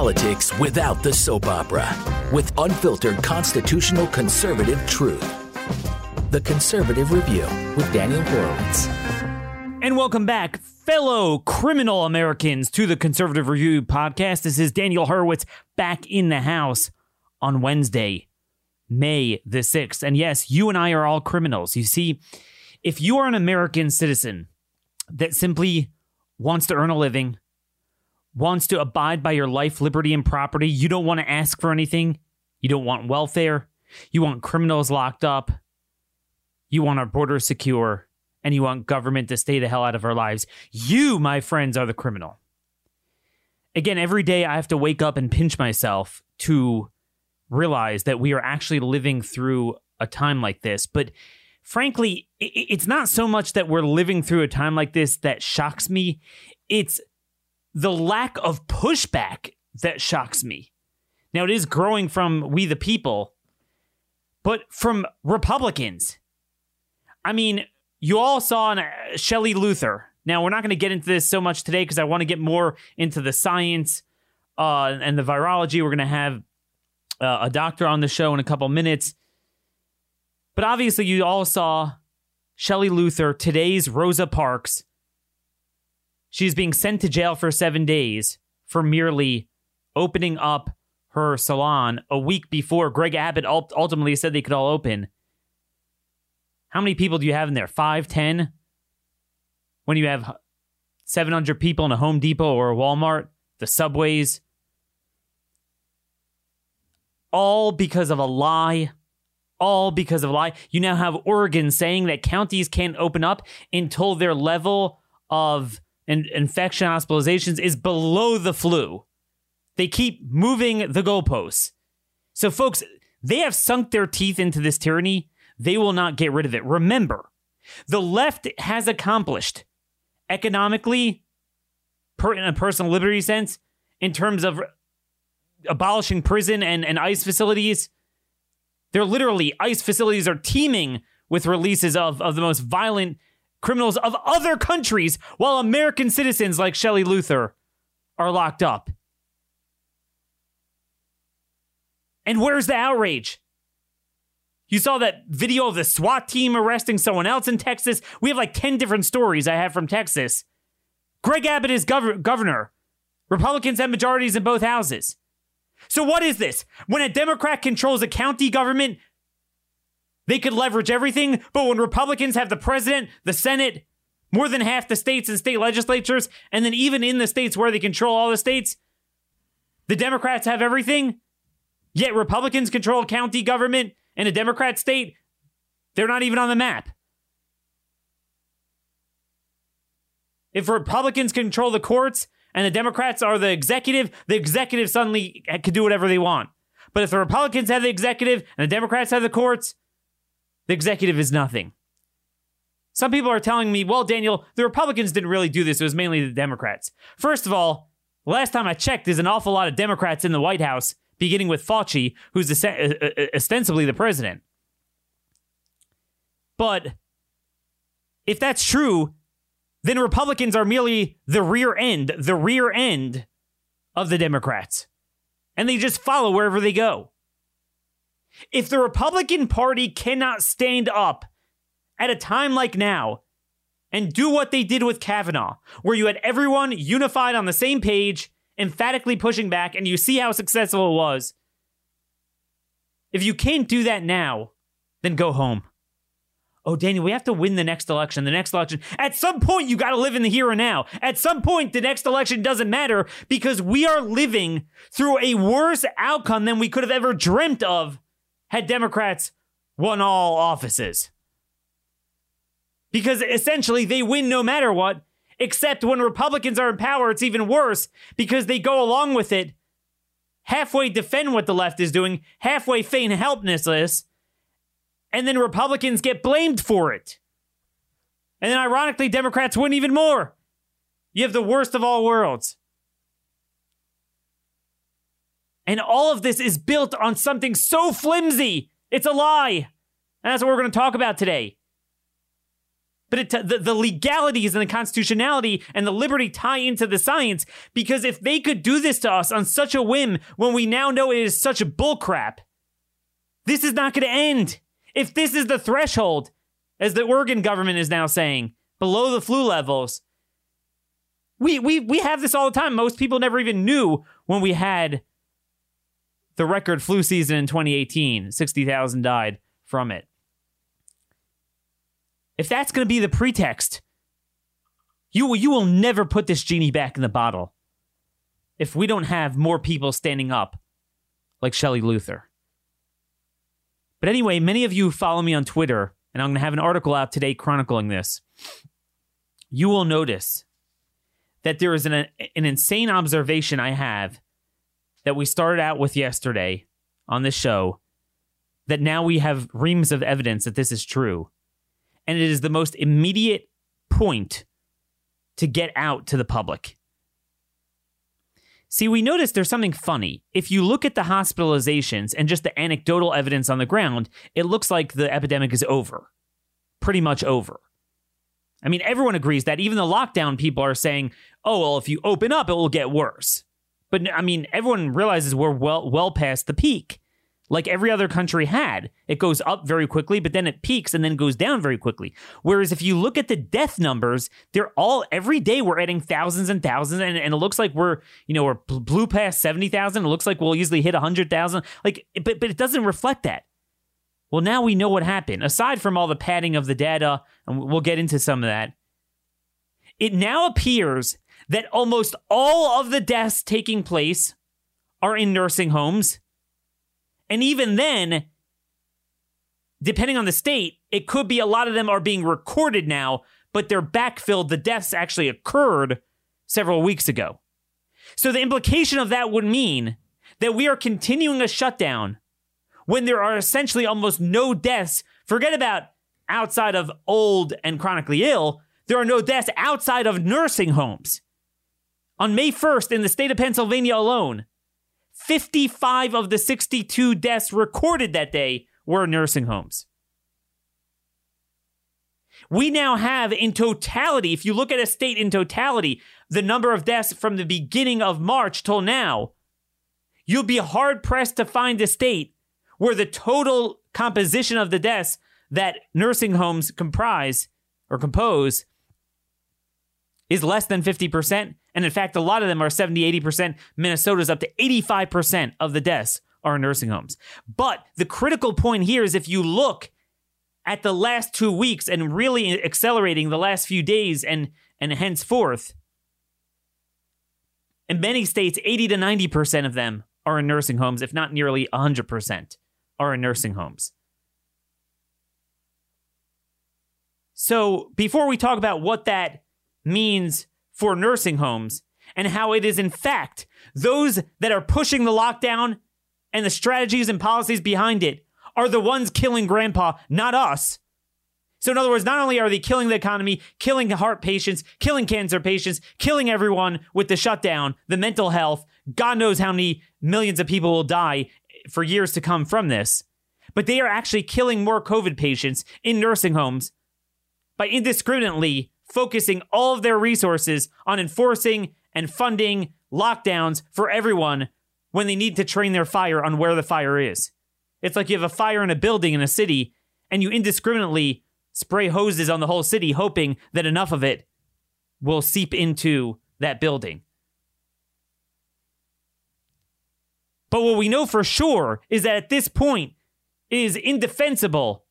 politics without the soap opera with unfiltered constitutional conservative truth. The Conservative Review with Daniel Horowitz. And welcome back, fellow criminal Americans, to the Conservative Review podcast. This is Daniel Horowitz back in the house on Wednesday, May the 6th. And yes, you and I are all criminals. You see, if you are an American citizen that simply wants to earn a living, wants to abide by your life, liberty, and property, you don't want to ask for anything, you don't want welfare, you want criminals locked up, you want our borders secure, and you want government to stay the hell out of our lives. You, my friends, are the criminal. Again, every day I have to wake up and pinch myself to realize that we are actually living through a time like this. But frankly, it's not so much that we're living through a time like this that shocks me, it's the lack of pushback that shocks me. Now, it is growing from we the people, but from Republicans. I mean, you all saw uh, Shelley Luther. Now, we're not going to get into this so much today because I want to get more into the science uh, and the virology. We're going to have uh, a doctor on the show in a couple minutes. But obviously, you all saw Shelley Luther, today's Rosa Parks. She's being sent to jail for seven days for merely opening up her salon a week before Greg Abbott ultimately said they could all open. How many people do you have in there? Five, ten? When you have 700 people in a Home Depot or a Walmart, the subways, all because of a lie. All because of a lie. You now have Oregon saying that counties can't open up until their level of in- infection hospitalizations is below the flu. They keep moving the goalposts. So, folks, they have sunk their teeth into this tyranny. They will not get rid of it. Remember, the left has accomplished economically, per, in a personal liberty sense, in terms of abolishing prison and, and ICE facilities. They're literally, ICE facilities are teeming with releases of, of the most violent criminals of other countries, while American citizens like Shelley Luther are locked up. And where's the outrage? You saw that video of the SWAT team arresting someone else in Texas. We have like 10 different stories I have from Texas. Greg Abbott is gov- governor. Republicans have majorities in both houses. So, what is this? When a Democrat controls a county government, they could leverage everything, but when Republicans have the president, the Senate, more than half the states and state legislatures, and then even in the states where they control all the states, the Democrats have everything. Yet Republicans control county government in a Democrat state, they're not even on the map. If Republicans control the courts and the Democrats are the executive, the executive suddenly can do whatever they want. But if the Republicans have the executive and the Democrats have the courts, the executive is nothing. Some people are telling me, well, Daniel, the Republicans didn't really do this. It was mainly the Democrats. First of all, last time I checked, there's an awful lot of Democrats in the White House, beginning with Fauci, who's uh, uh, ostensibly the president. But if that's true, then Republicans are merely the rear end, the rear end of the Democrats. And they just follow wherever they go. If the Republican Party cannot stand up at a time like now and do what they did with Kavanaugh, where you had everyone unified on the same page, emphatically pushing back, and you see how successful it was. If you can't do that now, then go home. Oh, Daniel, we have to win the next election. The next election. At some point, you got to live in the here and now. At some point, the next election doesn't matter because we are living through a worse outcome than we could have ever dreamt of had Democrats won all offices. Because essentially they win no matter what, except when Republicans are in power, it's even worse because they go along with it, halfway defend what the left is doing, halfway feign helplessness, and then Republicans get blamed for it. And then ironically, Democrats win even more. You have the worst of all worlds. And all of this is built on something so flimsy. It's a lie. And that's what we're going to talk about today. but t- the, the legalities and the constitutionality and the liberty tie into the science because if they could do this to us on such a whim when we now know it is such a bullcrap, this is not going to end. If this is the threshold, as the Oregon government is now saying, below the flu levels, we, we, we have this all the time. Most people never even knew when we had the record flu season in 2018. 60,000 died from it. If that's going to be the pretext, you will, you will never put this genie back in the bottle if we don't have more people standing up like Shelley Luther. But anyway, many of you follow me on Twitter, and I'm going to have an article out today chronicling this. You will notice that there is an, an insane observation I have that we started out with yesterday on this show that now we have reams of evidence that this is true. And it is the most immediate point to get out to the public. See, we noticed there's something funny. If you look at the hospitalizations and just the anecdotal evidence on the ground, it looks like the epidemic is over. Pretty much over. I mean, everyone agrees that even the lockdown people are saying, oh, well, if you open up, it will get worse. But I mean, everyone realizes we're well well past the peak. Like every other country had. It goes up very quickly, but then it peaks and then goes down very quickly. Whereas if you look at the death numbers, they're all every day we're adding thousands and thousands, and, and it looks like we're, you know, we're blew past 70,000. It looks like we'll easily hit 100,000. Like, but, but it doesn't reflect that. Well, now we know what happened. Aside from all the padding of the data, and we'll get into some of that, it now appears that almost all of the deaths taking place are in nursing homes. And even then, depending on the state, it could be a lot of them are being recorded now, but they're backfilled. The deaths actually occurred several weeks ago. So the implication of that would mean that we are continuing a shutdown when there are essentially almost no deaths. Forget about outside of old and chronically ill, there are no deaths outside of nursing homes. On May 1st, in the state of Pennsylvania alone, 55 of the 62 deaths recorded that day were nursing homes. We now have, in totality, if you look at a state in totality, the number of deaths from the beginning of March till now, you'll be hard pressed to find a state where the total composition of the deaths that nursing homes comprise or compose is less than 50%. And in fact, a lot of them are 70, 80%. Minnesota's up to 85% of the deaths are in nursing homes. But the critical point here is if you look at the last two weeks and really accelerating the last few days and, and henceforth, in many states, 80 to 90% of them are in nursing homes, if not nearly 100% are in nursing homes. So before we talk about what that means for nursing homes and how it is, in fact, those that are pushing the lockdown and the strategies and policies behind it are the ones killing grandpa, not us. So, in other words, not only are they killing the economy, killing heart patients, killing cancer patients, killing everyone with the shutdown, the mental health, God knows how many millions of people will die for years to come from this, but they are actually killing more COVID patients in nursing homes by indiscriminately focusing all of their resources on enforcing and funding lockdowns for everyone when they need to train their fire on where the fire is. It's like you have a fire in a building in a city and you indiscriminately spray hoses on the whole city, hoping that enough of it will seep into that building. But what we know for sure is that at this point, it is indefensible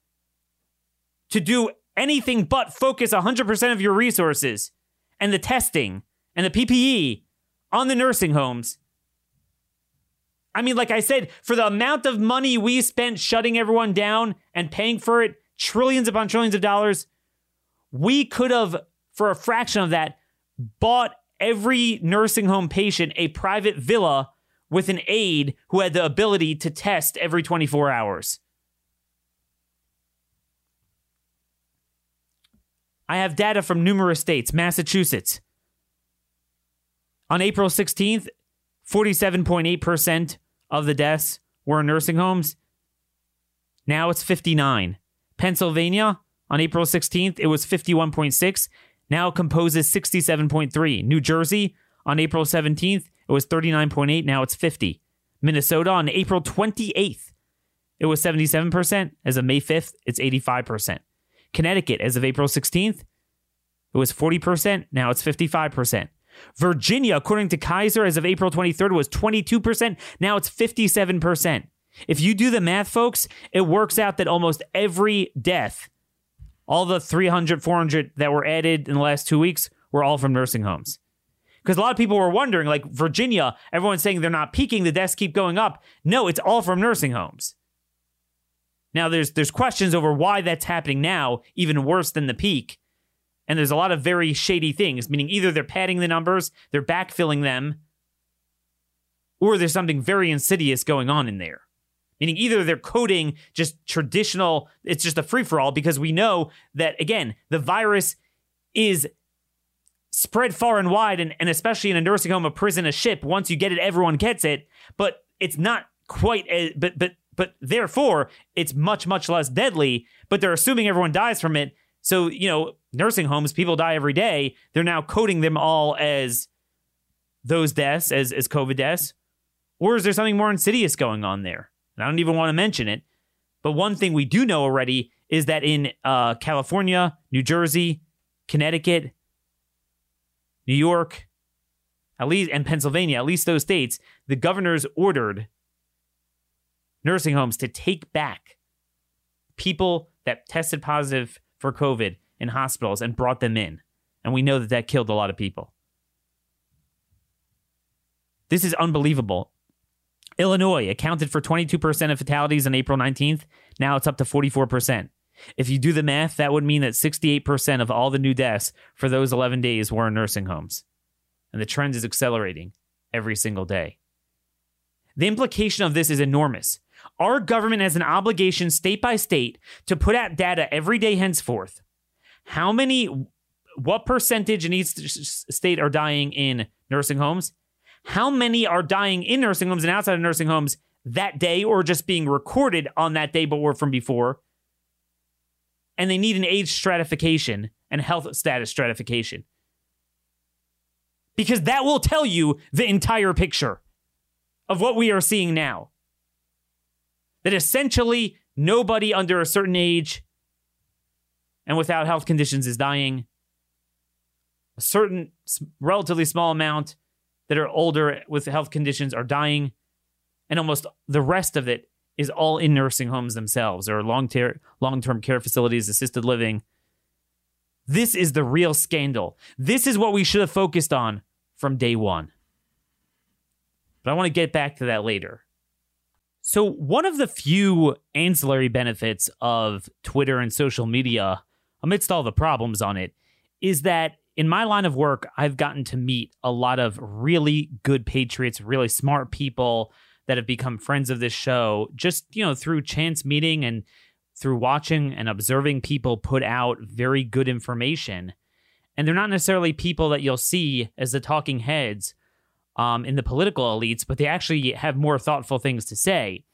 to do anything but focus 100% of your resources and the testing and the PPE on the nursing homes. I mean, like I said, for the amount of money we spent shutting everyone down and paying for it, trillions upon trillions of dollars, we could have, for a fraction of that, bought every nursing home patient a private villa with an aide who had the ability to test every 24 hours. I have data from numerous states, Massachusetts. On April 16th, 47.8% of the deaths were in nursing homes. Now it's 59. Pennsylvania on April 16th, it was 51.6. Now it composes 67.3. New Jersey on April 17th, it was 39.8. Now it's 50. Minnesota on April 28th, it was 77%. As of May 5th, it's 85%. Connecticut, as of April 16th, it was 40%. Now it's 55%. Virginia, according to Kaiser, as of April 23rd, was 22%. Now it's 57%. If you do the math, folks, it works out that almost every death, all the 300, 400 that were added in the last two weeks, were all from nursing homes. Because a lot of people were wondering, like Virginia, everyone's saying they're not peaking, the deaths keep going up. No, it's all from nursing homes. Now there's there's questions over why that's happening now, even worse than the peak. And there's a lot of very shady things, meaning either they're padding the numbers, they're backfilling them, or there's something very insidious going on in there. Meaning either they're coding just traditional, it's just a free for all because we know that, again, the virus is spread far and wide, and, and especially in a nursing home, a prison, a ship. Once you get it, everyone gets it, but it's not quite, as, but, but, but therefore, it's much, much less deadly, but they're assuming everyone dies from it. So, you know, nursing homes, people die every day. They're now coding them all as those deaths, as, as COVID deaths. Or is there something more insidious going on there? And I don't even want to mention it. But one thing we do know already is that in uh, California, New Jersey, Connecticut, New York, at least, and Pennsylvania, at least those states, the governors ordered nursing homes to take back people that tested positive for COVID in hospitals and brought them in. And we know that that killed a lot of people. This is unbelievable. Illinois accounted for 22% of fatalities on April 19th. Now it's up to 44%. If you do the math, that would mean that 68% of all the new deaths for those 11 days were in nursing homes. And the trend is accelerating every single day. The implication of this is enormous. Our government has an obligation, state by state, to put out data every day henceforth. How many, what percentage in each state are dying in nursing homes? How many are dying in nursing homes and outside of nursing homes that day or just being recorded on that day but were from before? And they need an age stratification and health status stratification. Because that will tell you the entire picture of what we are seeing now that essentially nobody under a certain age and without health conditions is dying. A certain relatively small amount that are older with health conditions are dying. And almost the rest of it is all in nursing homes themselves or long term care facilities, assisted living. This is the real scandal. This is what we should have focused on from day one. But I want to get back to that later. So, one of the few ancillary benefits of Twitter and social media, amidst all the problems on it, is that in my line of work, I've gotten to meet a lot of really good patriots, really smart people that have become friends of this show just, you know, through chance meeting and through watching and observing people put out very good information. And they're not necessarily people that you'll see as the talking heads um, in the political elites, but they actually have more thoughtful things to say.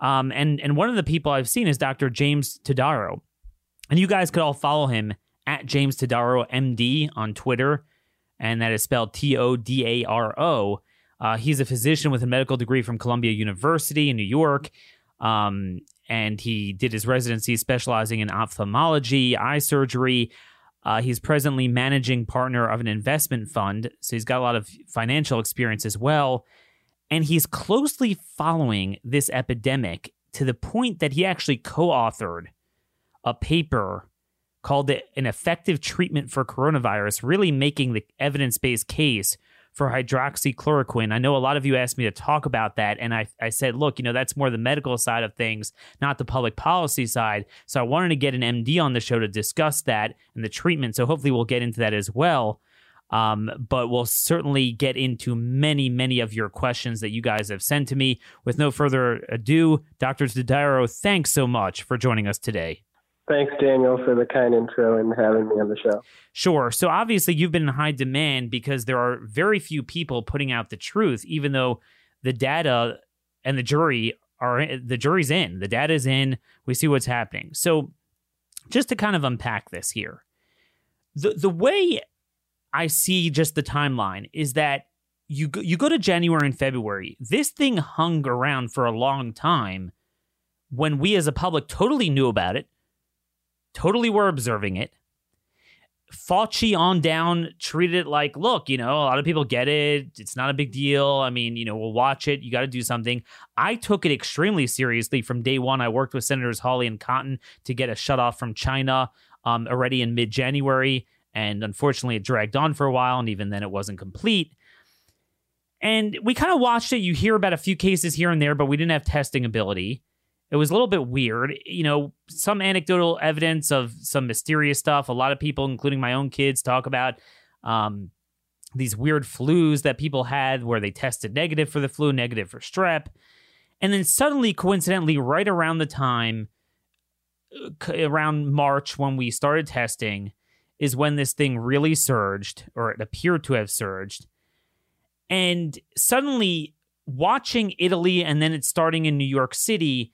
Um, and and one of the people I've seen is Dr. James Todaro, and you guys could all follow him at James Todaro MD on Twitter, and that is spelled T O D A R O. Uh, he's a physician with a medical degree from Columbia University in New York. Um, and he did his residency specializing in ophthalmology, eye surgery, uh, he's presently managing partner of an investment fund, so he's got a lot of financial experience as well. And he's closely following this epidemic to the point that he actually co authored a paper called it An Effective Treatment for Coronavirus, really making the evidence based case for hydroxychloroquine. I know a lot of you asked me to talk about that, and I, I said, look, you know, that's more the medical side of things, not the public policy side. So I wanted to get an MD on the show to discuss that and the treatment. So hopefully we'll get into that as well. Um, but we'll certainly get into many, many of your questions that you guys have sent to me. With no further ado, Dr. Todaro, thanks so much for joining us today. Thanks, Daniel, for the kind intro and having me on the show. Sure. So obviously, you've been in high demand because there are very few people putting out the truth, even though the data and the jury are the jury's in, the data's in. We see what's happening. So just to kind of unpack this here, the the way I see just the timeline is that you you go to January and February. This thing hung around for a long time when we as a public totally knew about it, totally were observing it. Fauci on down treated it like, look, you know, a lot of people get it. It's not a big deal. I mean, you know, we'll watch it. You got to do something. I took it extremely seriously from day one. I worked with Senators Hawley and Cotton to get a shut off from China um, already in mid January. And unfortunately, it dragged on for a while. And even then, it wasn't complete. And we kind of watched it. You hear about a few cases here and there, but we didn't have testing ability. It was a little bit weird. You know, some anecdotal evidence of some mysterious stuff. A lot of people, including my own kids, talk about um, these weird flus that people had where they tested negative for the flu, negative for strep. And then suddenly, coincidentally, right around the time, uh, around March when we started testing, is when this thing really surged, or it appeared to have surged. And suddenly, watching Italy and then it's starting in New York City,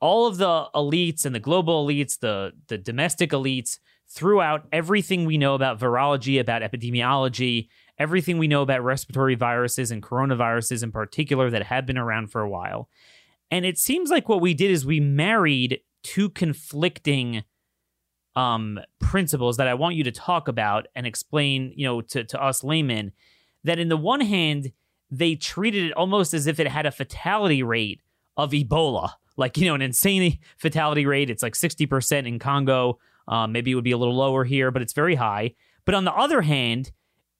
all of the elites and the global elites, the the domestic elites, threw out everything we know about virology, about epidemiology, everything we know about respiratory viruses and coronaviruses in particular that have been around for a while. And it seems like what we did is we married two conflicting um, principles that I want you to talk about and explain, you know, to, to us laymen. That in the one hand, they treated it almost as if it had a fatality rate of Ebola like you know an insane fatality rate. It's like sixty percent in Congo. Um, maybe it would be a little lower here, but it's very high. But on the other hand,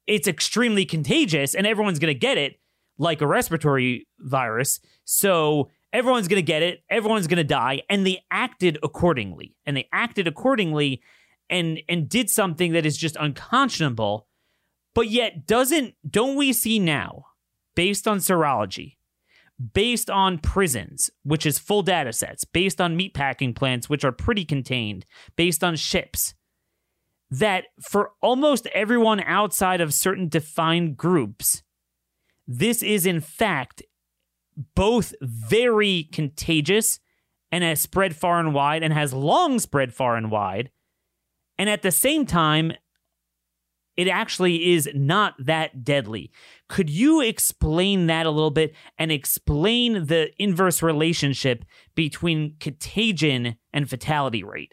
it's extremely contagious, and everyone's going to get it like a respiratory virus. So everyone's going to get it. Everyone's going to die, and they acted accordingly. And they acted accordingly, and and did something that is just unconscionable. But yet, doesn't don't we see now, based on serology, based on prisons, which is full data sets, based on meatpacking plants, which are pretty contained, based on ships, that for almost everyone outside of certain defined groups, this is in fact both very contagious and has spread far and wide and has long spread far and wide. And at the same time, it actually is not that deadly. Could you explain that a little bit and explain the inverse relationship between contagion and fatality rate?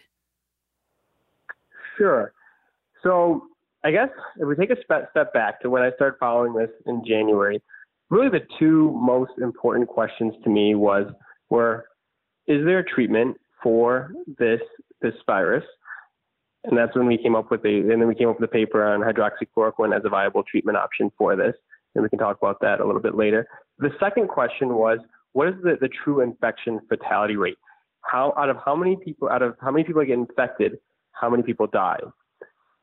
Sure. So, I guess if we take a step back to when I started following this in January, really the two most important questions to me was were is there a treatment for this this virus? And that's when we came up with the, and then we came up with a paper on hydroxychloroquine as a viable treatment option for this. And we can talk about that a little bit later. The second question was, what is the, the true infection fatality rate? How, out of how many people, out of how many people get infected, how many people die?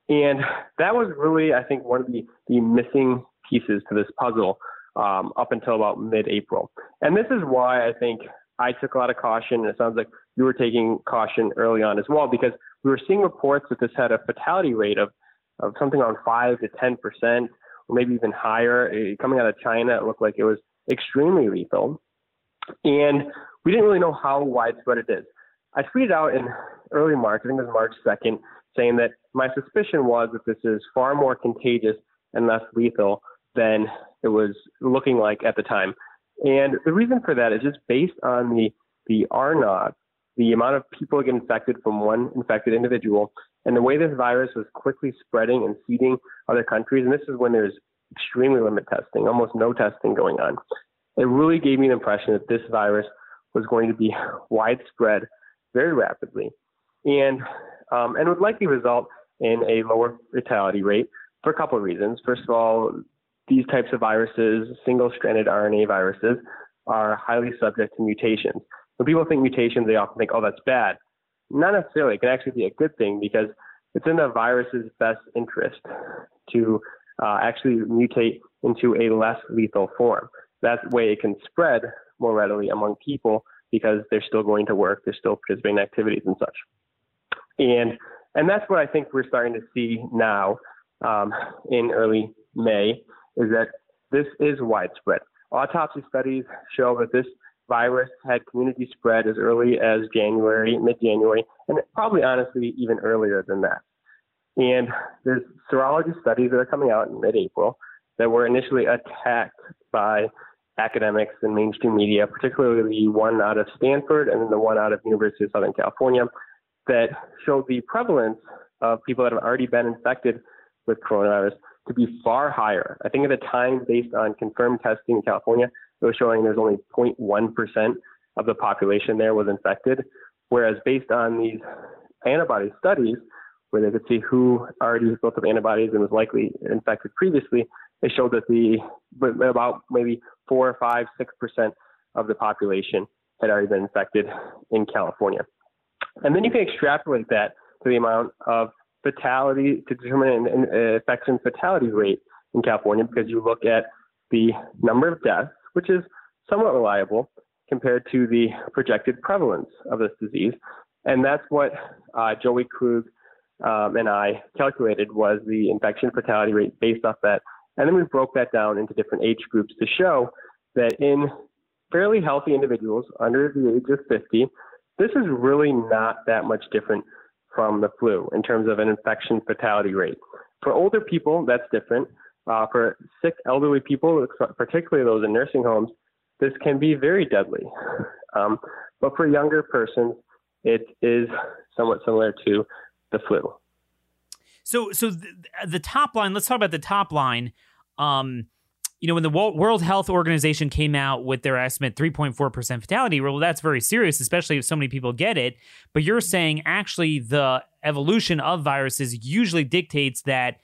And that was really, I think, one of the, the missing pieces to this puzzle um, up until about mid-April. And this is why I think I took a lot of caution. And it sounds like you were taking caution early on as well, because we were seeing reports that this had a fatality rate of, of something around 5 to 10 percent, or maybe even higher. Uh, coming out of China, it looked like it was extremely lethal. And we didn't really know how widespread it is. I tweeted out in early March, I think it was March 2nd, saying that my suspicion was that this is far more contagious and less lethal than it was looking like at the time. And the reason for that is just based on the, the R naught the amount of people that get infected from one infected individual, and the way this virus was quickly spreading and seeding other countries. And this is when there's extremely limited testing, almost no testing going on. It really gave me the impression that this virus was going to be widespread very rapidly, and um, and would likely result in a lower fatality rate for a couple of reasons. First of all, these types of viruses, single-stranded RNA viruses, are highly subject to mutations. When people think mutations, they often think, oh, that's bad. Not necessarily. It can actually be a good thing because it's in the virus's best interest to uh, actually mutate into a less lethal form. That way it can spread more readily among people because they're still going to work, they're still participating in activities and such. And and that's what I think we're starting to see now um, in early May is that this is widespread. Autopsy studies show that this virus had community spread as early as January, mid January, and probably honestly even earlier than that. And there's serology studies that are coming out in mid April that were initially attacked by academics and mainstream media, particularly the one out of Stanford and then the one out of University of Southern California, that showed the prevalence of people that have already been infected with coronavirus to be far higher. I think at the time, based on confirmed testing in California, it was showing there's only 0.1% of the population there was infected, whereas based on these antibody studies, where they could see who already built up antibodies and was likely infected previously, they showed that the about maybe four, five, six percent of the population had already been infected in California. And then you can extrapolate that to the amount of fatality to determine an, an infection fatality rate in California because you look at the number of deaths, which is somewhat reliable compared to the projected prevalence of this disease. And that's what uh, Joey Krug um, and I calculated was the infection fatality rate based off that. And then we broke that down into different age groups to show that in fairly healthy individuals under the age of 50, this is really not that much different from the flu in terms of an infection fatality rate. For older people, that's different. Uh, for sick elderly people, particularly those in nursing homes, this can be very deadly. Um, but for younger persons, it is somewhat similar to the flu. So, so the, the top line. Let's talk about the top line. Um, you know, when the World Health Organization came out with their estimate 3.4% fatality, well, that's very serious, especially if so many people get it. But you're saying actually the evolution of viruses usually dictates that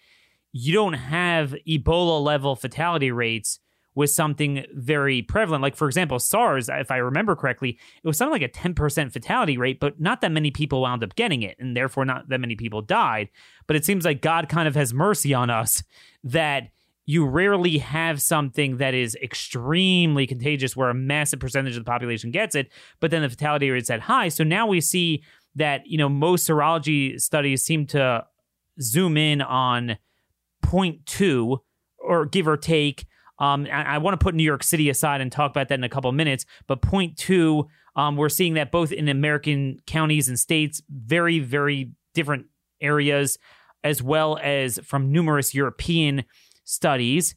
you don't have Ebola level fatality rates with something very prevalent. Like, for example, SARS, if I remember correctly, it was something like a 10% fatality rate, but not that many people wound up getting it, and therefore not that many people died. But it seems like God kind of has mercy on us that you rarely have something that is extremely contagious where a massive percentage of the population gets it, but then the fatality rate is that high. So now we see that, you know, most serology studies seem to zoom in on 0.2 or give or take. Um, I, I want to put New York City aside and talk about that in a couple of minutes, but 0.2, um, we're seeing that both in American counties and states, very, very different areas, as well as from numerous European studies.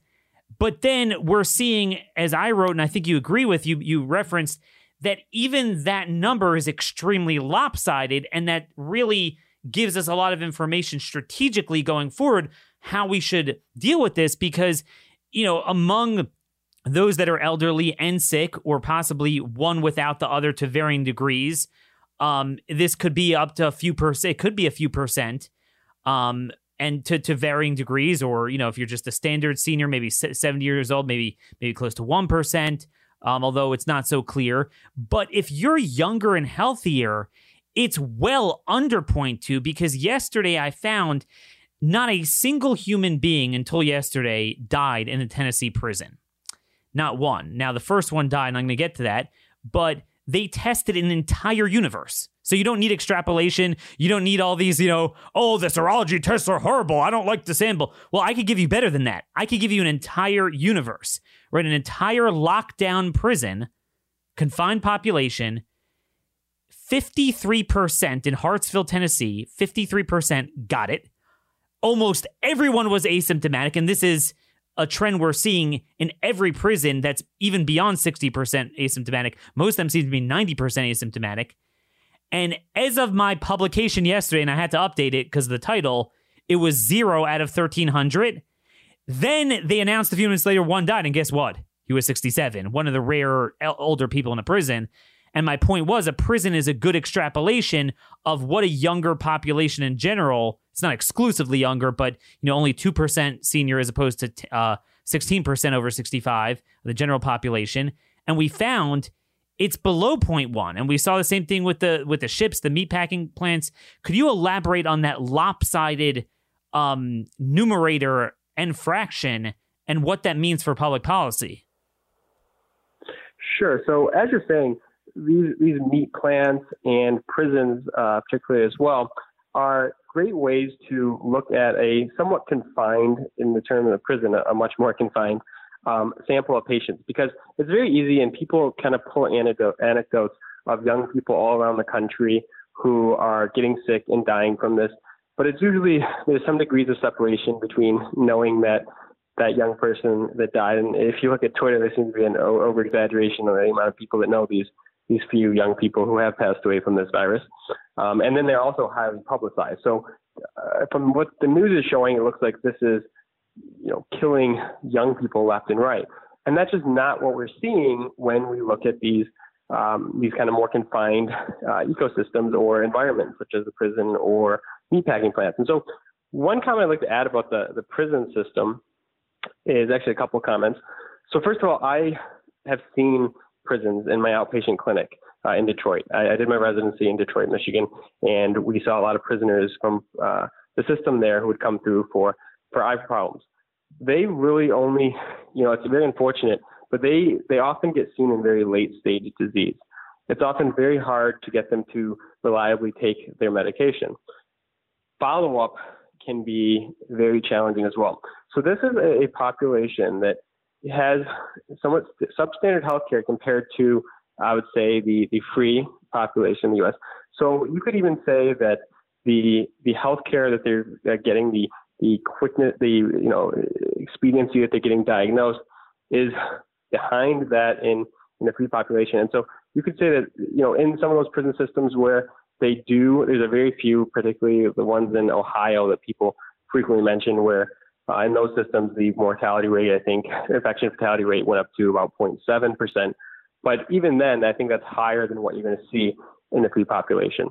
But then we're seeing, as I wrote, and I think you agree with, you you referenced that even that number is extremely lopsided, and that really gives us a lot of information strategically going forward how we should deal with this because you know among those that are elderly and sick or possibly one without the other to varying degrees um, this could be up to a few percent it could be a few percent um, and to, to varying degrees or you know if you're just a standard senior maybe 70 years old maybe maybe close to 1% um, although it's not so clear. But if you're younger and healthier it's well under 0.2 because yesterday i found not a single human being until yesterday died in a tennessee prison. Not one. Now the first one died and i'm going to get to that but they tested an entire universe so you don't need extrapolation. You don't need all these, you know, oh, the serology tests are horrible. I don't like the sample. Well, I could give you better than that. I could give you an entire universe, right? An entire lockdown prison, confined population. 53% in Hartsville, Tennessee, 53% got it. Almost everyone was asymptomatic. And this is a trend we're seeing in every prison that's even beyond 60% asymptomatic. Most of them seem to be 90% asymptomatic. And as of my publication yesterday, and I had to update it because of the title, it was zero out of 1,300. Then they announced a few minutes later one died, and guess what? He was 67, one of the rare older people in a prison. And my point was a prison is a good extrapolation of what a younger population in general, it's not exclusively younger, but you know, only 2% senior as opposed to uh, 16% over 65, the general population. And we found it's below 0.1 and we saw the same thing with the with the ships the meatpacking plants. Could you elaborate on that lopsided um, numerator and fraction and what that means for public policy? Sure. So as you're saying these these meat plants and prisons uh, particularly as well are great ways to look at a somewhat confined in the term of the prison a, a much more confined um, sample of patients because it's very easy and people kind of pull anecdote, anecdotes of young people all around the country who are getting sick and dying from this. But it's usually there's some degrees of separation between knowing that that young person that died, and if you look at Twitter, there seems to be an over exaggeration of the amount of people that know these these few young people who have passed away from this virus. Um, and then they're also highly publicized. So uh, from what the news is showing, it looks like this is you know killing young people left and right. And that's just not what we're seeing when we look at these um, these kind of more confined uh, ecosystems or environments, such as the prison or meatpacking plants. And so, one comment I'd like to add about the, the prison system is actually a couple of comments. So, first of all, I have seen prisons in my outpatient clinic uh, in Detroit. I, I, did my residency in Detroit, Michigan, and we saw a lot of prisoners from uh, the system there who would come through for for eye problems. They really only, you know, it's very unfortunate but they, they often get seen in very late stage disease. It's often very hard to get them to reliably take their medication. Follow up can be very challenging as well. So, this is a, population that has somewhat substandard healthcare compared to, I would say, the, the free population in the US. So, you could even say that the, the healthcare that they're getting, the, the quickness, the you know expediency that they're getting diagnosed is behind that in, in the free population. And so you could say that, you know, in some of those prison systems where they do, there's a very few, particularly the ones in Ohio that people frequently mention where uh, in those systems, the mortality rate, I think, infection fatality rate went up to about 0.7%. But even then, I think that's higher than what you're going to see in the free population.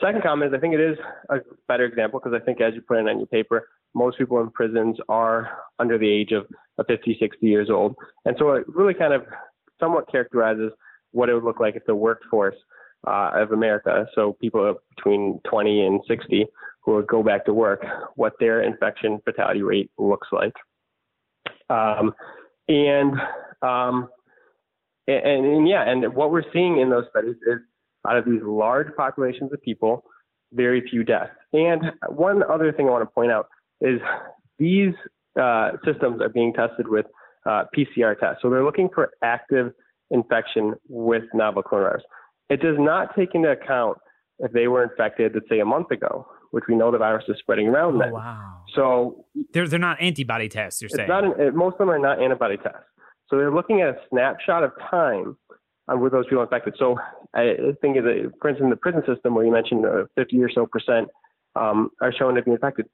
Second comment is I think it is a better example because I think as you put it on your paper, most people in prisons are under the age of, of 50, 60 years old. And so it really kind of somewhat characterizes what it would look like if the workforce uh, of America, so people between 20 and 60 who would go back to work, what their infection fatality rate looks like. Um, and, um, and, and yeah, and what we're seeing in those studies is out of these large populations of people, very few deaths. And one other thing I want to point out is these uh, systems are being tested with uh, PCR tests. So they're looking for active infection with novel coronavirus. It does not take into account if they were infected, let's say a month ago, which we know the virus is spreading around oh, then. Wow. So they're, they're not antibody tests, you're saying? Not an, most of them are not antibody tests. So they're looking at a snapshot of time with those people infected. So I think, that, for instance, the prison system where you mentioned uh, 50 or so percent um, are shown to be infected,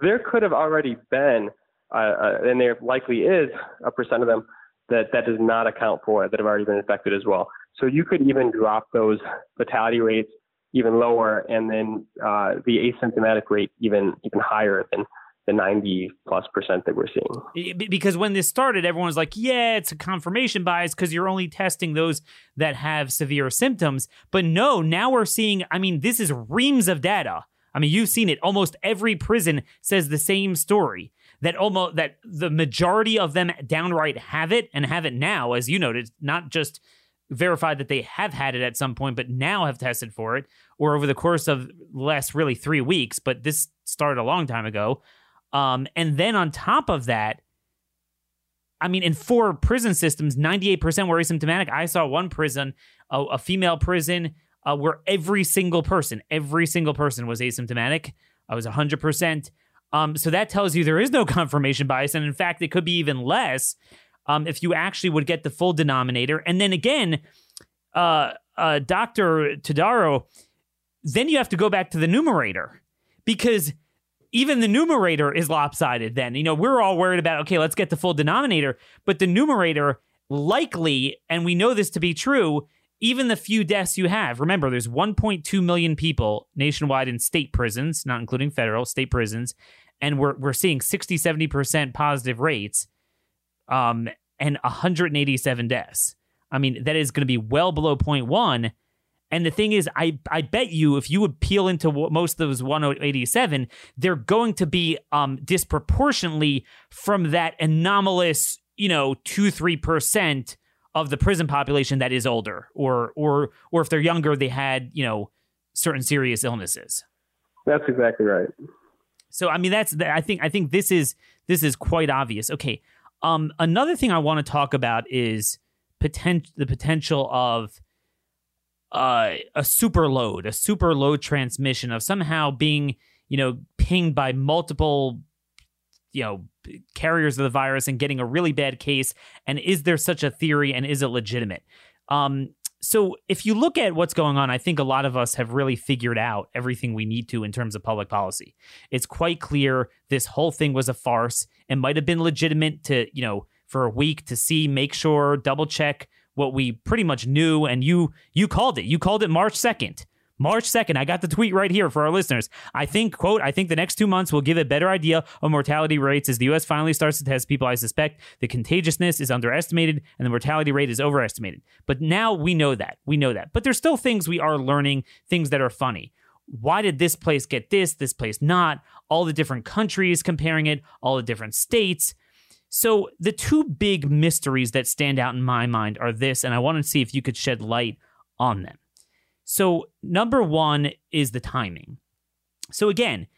there could have already been, uh, uh, and there likely is a percent of them that that does not account for that have already been infected as well. So you could even drop those fatality rates even lower, and then uh, the asymptomatic rate even even higher than the 90 plus percent that we're seeing. Because when this started, everyone was like, yeah, it's a confirmation bias because you're only testing those that have severe symptoms. But no, now we're seeing, I mean, this is reams of data I mean, you've seen it. Almost every prison says the same story that almost that the majority of them downright have it and have it now, as you noted, not just verified that they have had it at some point, but now have tested for it, or over the course of less really three weeks. But this started a long time ago. Um, and then on top of that, I mean, in four prison systems, 98% were asymptomatic. I saw one prison, a, a female prison uh, where every single person, every single person was asymptomatic. I was 100%. Um, so that tells you there is no confirmation bias. And in fact, it could be even less um, if you actually would get the full denominator. And then again, uh, uh, Dr. Todaro, then you have to go back to the numerator because even the numerator is lopsided then. You know, we're all worried about, okay, let's get the full denominator, but the numerator likely, and we know this to be true, even the few deaths you have, remember there's 1.2 million people nationwide in state prisons, not including federal, state prisons, and we're we're seeing 60 70% positive rates um and 187 deaths. I mean, that is going to be well below 0.1 and the thing is, I I bet you if you would peel into most of those 187, they're going to be um, disproportionately from that anomalous, you know, two three percent of the prison population that is older, or or or if they're younger, they had you know certain serious illnesses. That's exactly right. So I mean, that's I think I think this is this is quite obvious. Okay, Um, another thing I want to talk about is potent- the potential of uh, a super load, a super load transmission of somehow being, you know, pinged by multiple, you know, carriers of the virus and getting a really bad case. And is there such a theory and is it legitimate? Um, so if you look at what's going on, I think a lot of us have really figured out everything we need to in terms of public policy. It's quite clear this whole thing was a farce. It might have been legitimate to, you know, for a week to see, make sure, double check what we pretty much knew and you you called it. You called it March 2nd. March 2nd, I got the tweet right here for our listeners. I think, quote, I think the next two months will give a better idea of mortality rates as the U.S. finally starts to test people. I suspect the contagiousness is underestimated and the mortality rate is overestimated. But now we know that. We know that. But there's still things we are learning, things that are funny. Why did this place get this, this place not? All the different countries comparing it, all the different states. So the two big mysteries that stand out in my mind are this, and I want to see if you could shed light on them. So number one is the timing. So again,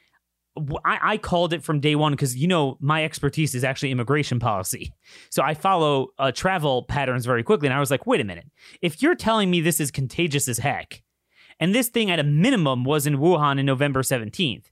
I, I called it from day one because you know my expertise is actually immigration policy. So I follow uh, travel patterns very quickly, and I was like, wait a minute, if you're telling me this is contagious as heck, and this thing at a minimum was in Wuhan in November 17th,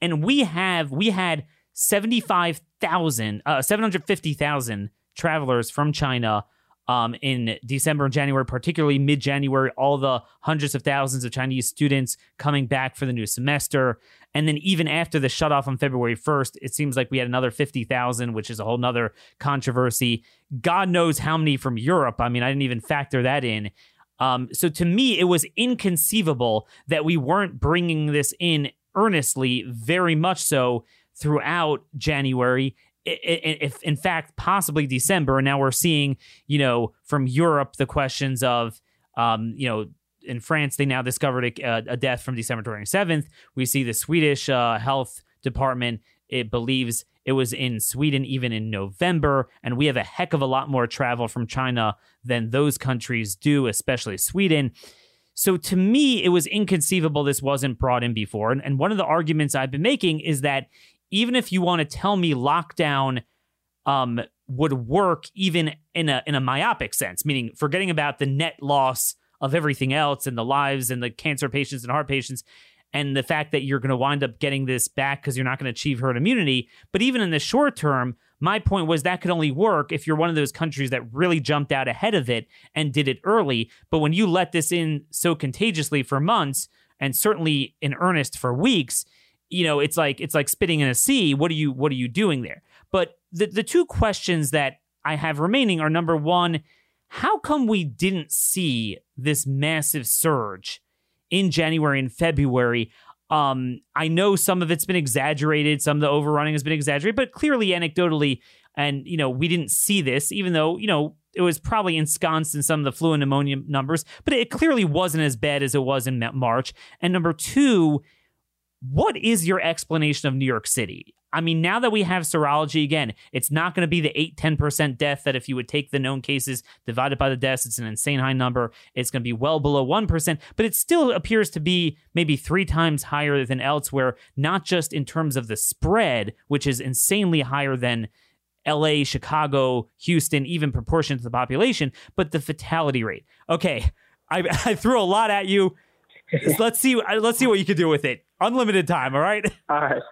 and we have we had 75,000, uh, 750,000 travelers from China um, in December and January, particularly mid January, all the hundreds of thousands of Chinese students coming back for the new semester. And then even after the shutoff on February 1st, it seems like we had another 50,000, which is a whole nother controversy. God knows how many from Europe. I mean, I didn't even factor that in. Um, so to me, it was inconceivable that we weren't bringing this in earnestly, very much so throughout January. If in fact possibly December, and now we're seeing, you know, from Europe the questions of, um, you know, in France they now discovered a, a death from December 27th. We see the Swedish uh, health department it believes it was in Sweden even in November, and we have a heck of a lot more travel from China than those countries do, especially Sweden. So to me, it was inconceivable this wasn't brought in before. And, and one of the arguments I've been making is that even if you want to tell me lockdown um, would work even in a in a myopic sense, meaning forgetting about the net loss of everything else and the lives and the cancer patients and heart patients and the fact that you're going to wind up getting this back because you're not going to achieve herd immunity. But even in the short term, my point was that could only work if you're one of those countries that really jumped out ahead of it and did it early. But when you let this in so contagiously for months and certainly in earnest for weeks, you know, it's like it's like spitting in a sea. What are you what are you doing there? But the the two questions that I have remaining are number one, how come we didn't see this massive surge in January and February? Um, I know some of it's been exaggerated, some of the overrunning has been exaggerated, but clearly anecdotally, and you know, we didn't see this, even though, you know, it was probably ensconced in some of the flu and pneumonia numbers, but it clearly wasn't as bad as it was in March. And number two, what is your explanation of New York City? I mean, now that we have serology again, it's not going to be the 8 10% death that if you would take the known cases divided by the deaths, it's an insane high number. It's going to be well below 1%, but it still appears to be maybe three times higher than elsewhere, not just in terms of the spread, which is insanely higher than LA, Chicago, Houston, even proportionate to the population, but the fatality rate. Okay, I, I threw a lot at you. Let's see. Let's see what you can do with it. Unlimited time. All right. All right.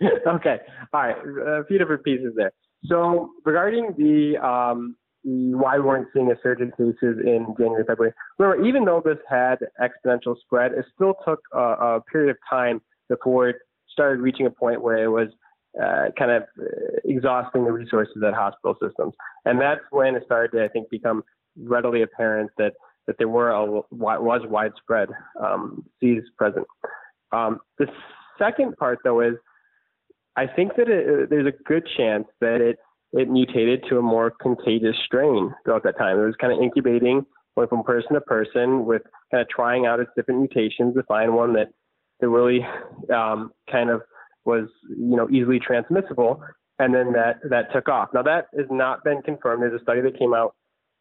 okay. All right. A few different pieces there. So regarding the um, why we weren't seeing a surge in cases in January, February. Remember, even though this had exponential spread, it still took a, a period of time before it started reaching a point where it was uh, kind of uh, exhausting the resources at hospital systems. And that's when it started to, I think, become readily apparent that that there were a was widespread um, disease present. Um, the second part, though, is I think that it, there's a good chance that it it mutated to a more contagious strain throughout that time. It was kind of incubating, went from person to person, with kind of trying out its different mutations to find one that that really um, kind of was you know easily transmissible, and then that that took off. Now that has not been confirmed. There's a study that came out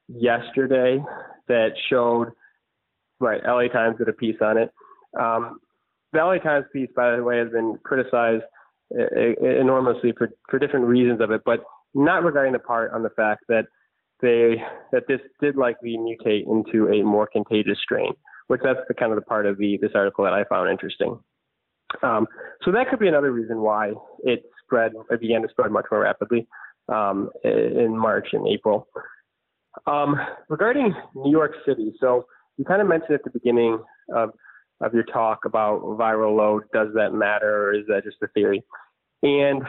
yesterday that showed right LA Times did a piece on it. Um, the LA Times piece, by the way, has been criticized enormously for, for different reasons of it, but not regarding the part on the fact that they that this did likely mutate into a more contagious strain, which that's the kind of the part of the this article that I found interesting. Um, so that could be another reason why it spread, it began to spread much more rapidly um, in March and April. Um, regarding New York City, so you kind of mentioned at the beginning of, of your talk about viral load. Does that matter, or is that just a theory? And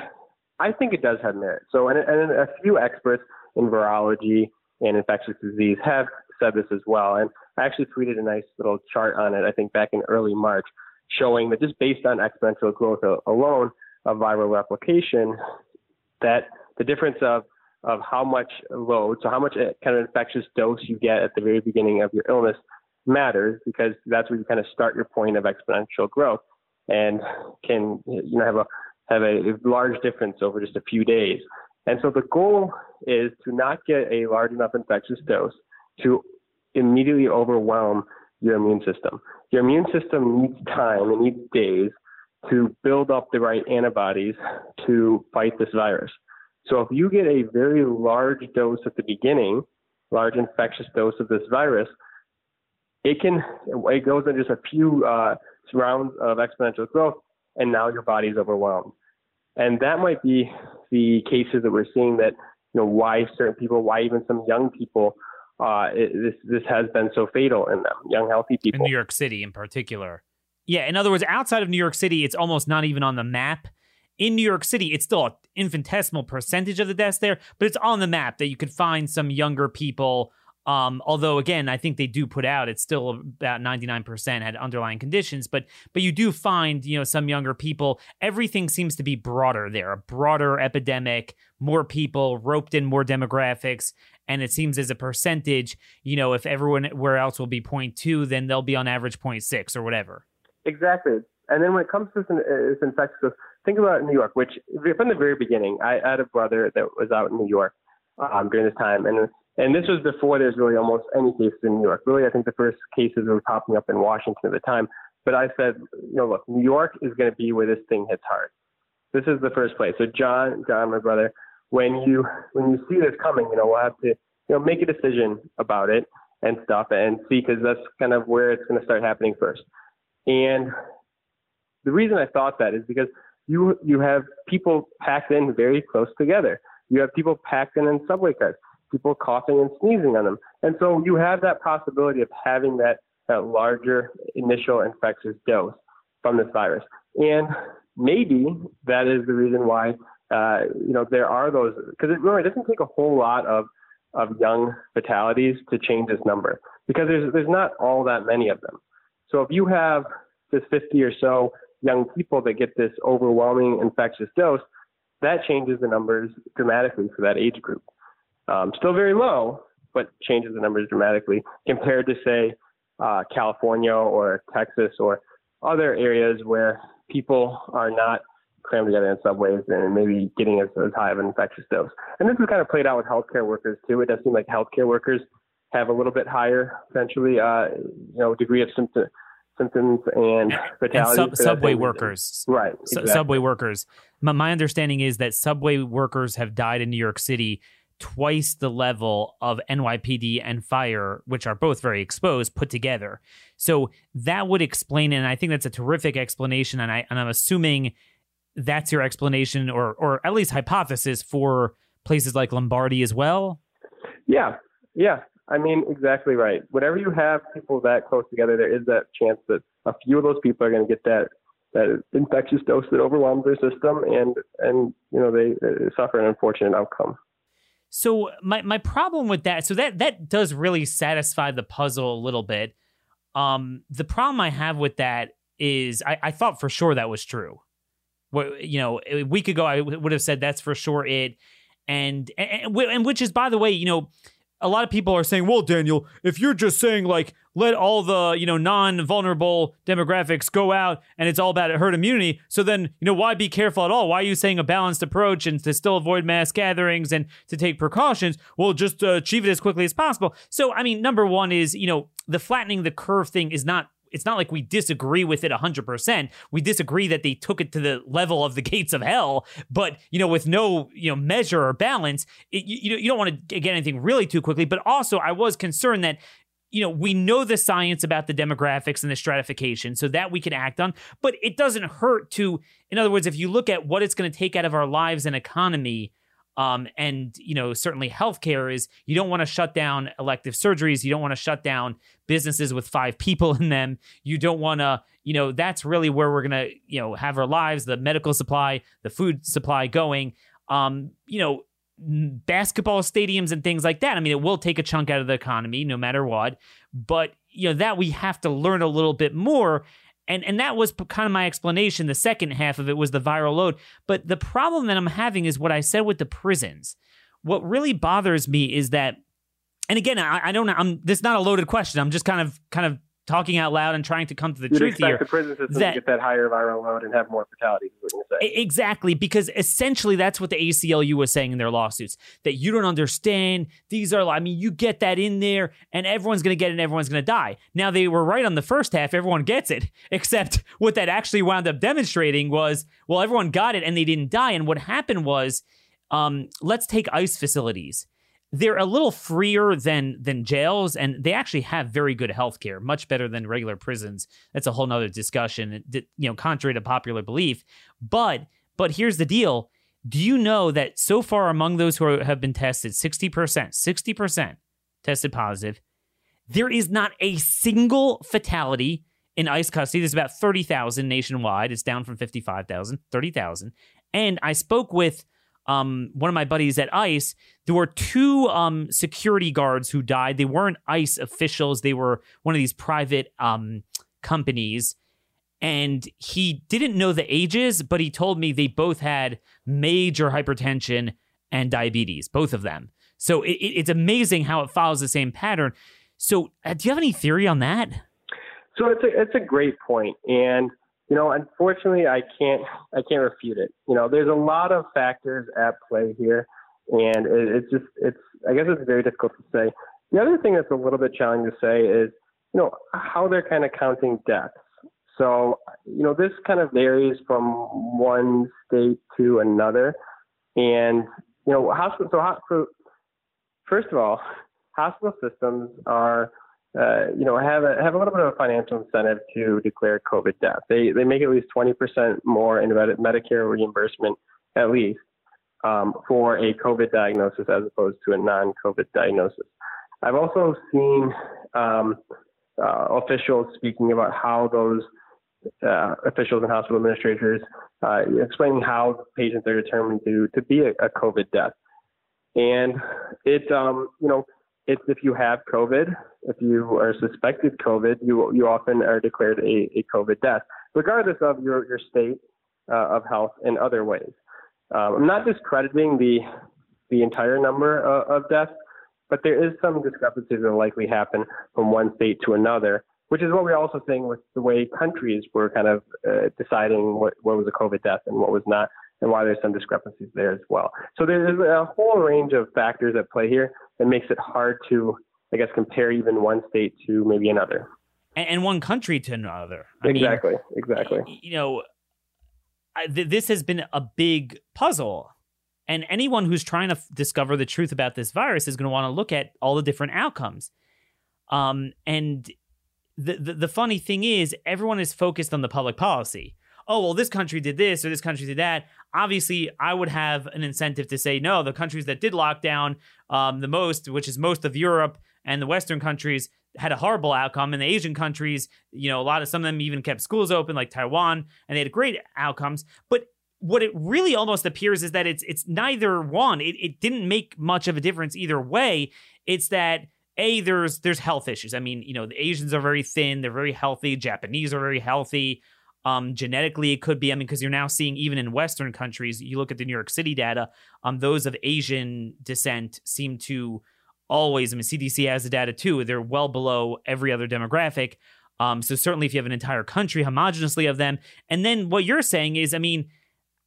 I think it does have merit. So, and, and a few experts in virology and infectious disease have said this as well. And I actually tweeted a nice little chart on it, I think back in early March, showing that just based on exponential growth alone of viral replication, that the difference of of how much load, so how much uh, kind of infectious dose you get at the very beginning of your illness matters because that's where you kind of start your point of exponential growth and can you know have a have a large difference over just a few days. And so the goal is to not get a large enough infectious dose to immediately overwhelm your immune system. Your immune system needs time, it needs days to build up the right antibodies to fight this virus. So if you get a very large dose at the beginning, large infectious dose of this virus, it can it goes in just a few uh, rounds of exponential growth, and now your body's overwhelmed. And that might be the cases that we're seeing that you know why certain people, why even some young people, uh, it, this this has been so fatal in them, young healthy people in New York City in particular. Yeah, in other words, outside of New York City, it's almost not even on the map. In New York City, it's still an infinitesimal percentage of the deaths there, but it's on the map that you could find some younger people um, although again, I think they do put out it's still about 99% had underlying conditions, but but you do find, you know, some younger people, everything seems to be broader there, a broader epidemic, more people roped in more demographics, and it seems as a percentage, you know, if everyone where else will be 0.2, then they'll be on average 0.6 or whatever. Exactly. And then when it comes to this, this infectious, think about New York, which from the very beginning, I had a brother that was out in New York um, during this time, and and this was before there's really almost any cases in New York. Really, I think the first cases were popping up in Washington at the time. But I said, you know, look, New York is going to be where this thing hits hard. This is the first place. So John, John, my brother, when you when you see this coming, you know, we'll have to, you know, make a decision about it and stuff and see because that's kind of where it's going to start happening first. And the reason I thought that is because you you have people packed in very close together. You have people packed in in subway cars people coughing and sneezing on them. And so you have that possibility of having that, that larger initial infectious dose from this virus. And maybe that is the reason why, uh, you know, there are those, because it, it doesn't take a whole lot of, of young fatalities to change this number because there's, there's not all that many of them. So if you have this 50 or so young people that get this overwhelming infectious dose, that changes the numbers dramatically for that age group. Um, still very low, but changes the numbers dramatically compared to, say, uh, California or Texas or other areas where people are not crammed together in subways and maybe getting as, as high of an infectious dose. And this is kind of played out with healthcare workers too. It does seem like healthcare workers have a little bit higher, essentially, uh, you know, degree of symptom, symptoms and fatality. Sub- subway workers, right? Exactly. subway workers. My, my understanding is that subway workers have died in New York City twice the level of NYPD and fire, which are both very exposed, put together. So that would explain it. And I think that's a terrific explanation. And I and I'm assuming that's your explanation or or at least hypothesis for places like Lombardy as well. Yeah. Yeah. I mean, exactly right. Whenever you have people that close together, there is that chance that a few of those people are going to get that that infectious dose that overwhelms their system, and and you know they, suffer an unfortunate outcome. So my my problem with that, so that that does really satisfy the puzzle a little bit. Um, the problem I have with that is I, I thought for sure that was true. What you know, a week ago I would have said that's for sure it, and, and and which is by the way, you know, a lot of people are saying, well, Daniel, if you're just saying like let all the you know non-vulnerable demographics go out and it's all about herd immunity, so then you know why be careful at all? Why are you saying a balanced approach and to still avoid mass gatherings and to take precautions? Well, just uh, achieve it as quickly as possible. So I mean, number one is you know the flattening the curve thing is not it's not like we disagree with it 100%. We disagree that they took it to the level of the gates of hell, but, you know, with no, you know, measure or balance, it, you, you don't want to get anything really too quickly. But also, I was concerned that you know, we know the science about the demographics and the stratification so that we can act on, but it doesn't hurt to, in other words, if you look at what it's going to take out of our lives and economy, um, and you know, certainly healthcare is you don't want to shut down elective surgeries, you don't want to shut down businesses with five people in them, you don't want to, you know, that's really where we're gonna, you know, have our lives, the medical supply, the food supply going. Um, you know, basketball stadiums and things like that. I mean, it will take a chunk out of the economy no matter what, but you know that we have to learn a little bit more. And and that was kind of my explanation. The second half of it was the viral load. But the problem that I'm having is what I said with the prisons. What really bothers me is that, and again, I, I don't know. I'm this is not a loaded question. I'm just kind of kind of talking out loud and trying to come to the You'd truth expect here. the prison system that- to get that higher viral load and have more fatalities. Is what you're saying. Exactly, because essentially that's what the ACLU was saying in their lawsuits that you don't understand. These are, I mean, you get that in there and everyone's going to get it and everyone's going to die. Now, they were right on the first half, everyone gets it, except what that actually wound up demonstrating was, well, everyone got it and they didn't die. And what happened was, um, let's take ICE facilities. They're a little freer than than jails, and they actually have very good health care, much better than regular prisons. That's a whole nother discussion, you know, contrary to popular belief. But but here's the deal. Do you know that so far among those who are, have been tested, 60%, 60% tested positive, there is not a single fatality in ICE custody. There's about 30,000 nationwide. It's down from 55,000, 30,000. And I spoke with um, one of my buddies at ICE. There were two um, security guards who died. They weren't ICE officials, they were one of these private um, companies and he didn't know the ages, but he told me they both had major hypertension and diabetes, both of them. So it, it- it's amazing how it follows the same pattern. So, uh, do you have any theory on that? So it's a it's a great point, and you know, unfortunately, I can't I can't refute it. You know, there's a lot of factors at play here, and it, it's just it's I guess it's very difficult to say. The other thing that's a little bit challenging to say is you know how they're kind of counting deaths. So you know, this kind of varies from one state to another, and you know, hospital. So, so first of all, hospital systems are uh, you know, have a have a little bit of a financial incentive to declare COVID death. They they make at least 20% more in Medicare reimbursement, at least, um, for a COVID diagnosis as opposed to a non-COVID diagnosis. I've also seen um, uh, officials speaking about how those uh, officials and hospital administrators uh, explaining how patients are determined to to be a, a COVID death, and it um, you know it's if you have COVID, if you are suspected COVID, you you often are declared a, a COVID death, regardless of your your state uh, of health in other ways. Um, I'm not discrediting the the entire number of, of deaths, but there is some discrepancies that likely happen from one state to another, which is what we're also seeing with the way countries were kind of uh, deciding what, what was a COVID death and what was not, and why there's some discrepancies there as well. So there's a whole range of factors at play here that makes it hard to, I guess, compare even one state to maybe another. And, and one country to another. I mean, exactly, exactly. you know, I, th- this has been a big puzzle. And anyone who's trying to f- discover the truth about this virus is going to want to look at all the different outcomes. Um, and the, the the funny thing is, everyone is focused on the public policy. Oh well, this country did this or this country did that. Obviously, I would have an incentive to say no. The countries that did lock down um, the most, which is most of Europe and the Western countries, had a horrible outcome. And the Asian countries, you know, a lot of some of them even kept schools open, like Taiwan, and they had great outcomes. But what it really almost appears is that it's it's neither one. It, it didn't make much of a difference either way. It's that a there's there's health issues. I mean, you know, the Asians are very thin, they're very healthy. Japanese are very healthy. Um, genetically, it could be. I mean, because you're now seeing even in Western countries, you look at the New York City data. Um, those of Asian descent seem to always. I mean, CDC has the data too. They're well below every other demographic. Um, so certainly, if you have an entire country homogenously of them, and then what you're saying is, I mean,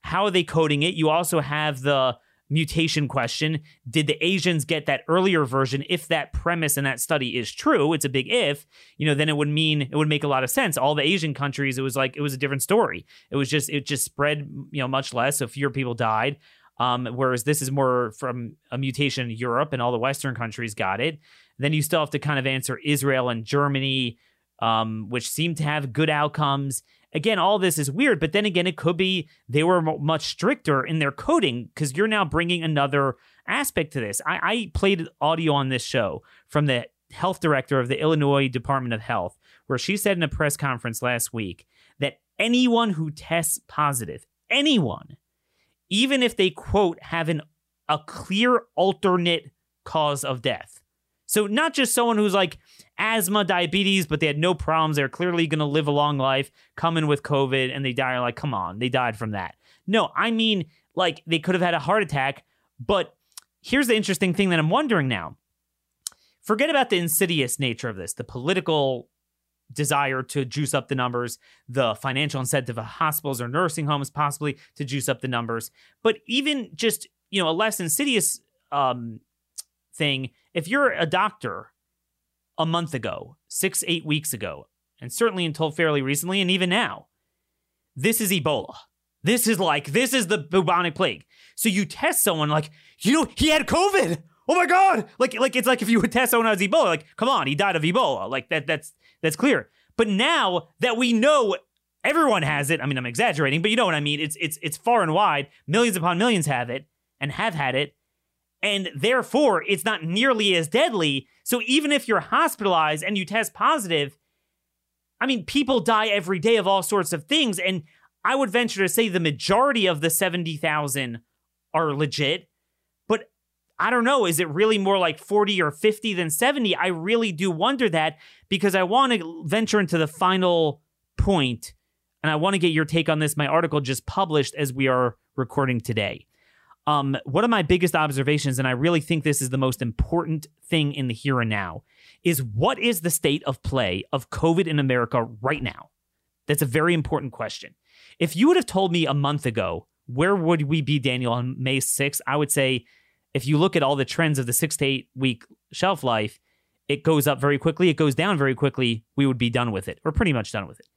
how are they coding it? You also have the mutation question. Did the Asians get that earlier version? If that premise in that study is true, it's a big if, you know, then it would mean it would make a lot of sense. All the Asian countries, it was like it was a different story. It was just it just spread, you know, much less, so fewer people died. Um, whereas this is more from a mutation in Europe and all the Western countries got it. Then you still have to kind of answer Israel and Germany, um, which seem to have good outcomes again, all this is weird, but then again, it could be they were much stricter in their coding because you're now bringing another aspect to this. I, I played audio on this show from the health director of the Illinois Department of Health, where she said in a press conference last week that anyone who tests positive, anyone, even if they quote have an a clear alternate cause of death. So not just someone who's like, asthma, diabetes, but they had no problems. They're clearly going to live a long life, coming with COVID, and they die. Like, come on, they died from that. No, I mean, like, they could have had a heart attack. But here's the interesting thing that I'm wondering now. Forget about the insidious nature of this, the political desire to juice up the numbers, the financial incentive of hospitals or nursing homes possibly to juice up the numbers. But even just, you know, a less insidious um, thing, if you're a doctor a month ago, six, eight weeks ago, and certainly until fairly recently, and even now. This is Ebola. This is like, this is the bubonic plague. So you test someone like, you know, he had COVID. Oh my God. Like, like it's like if you would test someone as Ebola, like, come on, he died of Ebola. Like that, that's that's clear. But now that we know everyone has it, I mean, I'm exaggerating, but you know what I mean. It's it's it's far and wide. Millions upon millions have it and have had it and therefore it's not nearly as deadly. So even if you're hospitalized and you test positive, I mean, people die every day of all sorts of things. And I would venture to say the majority of the 70,000 are legit. But I don't know, is it really more like 40 or 50 than 70? I really do wonder that because I want to venture into the final point and I want to get your take on this. My article just published as we are recording today. Um, one of my biggest observations, and I really think this is the most important thing in the here and now, is what is the state of play of COVID in America right now? That's a very important question. If you would have told me a month ago, where would we be, Daniel, on May 6th? I would say, if you look at all the trends of the six to eight week shelf life, it goes up very quickly, it goes down very quickly. We would be done with it, or pretty much done with it.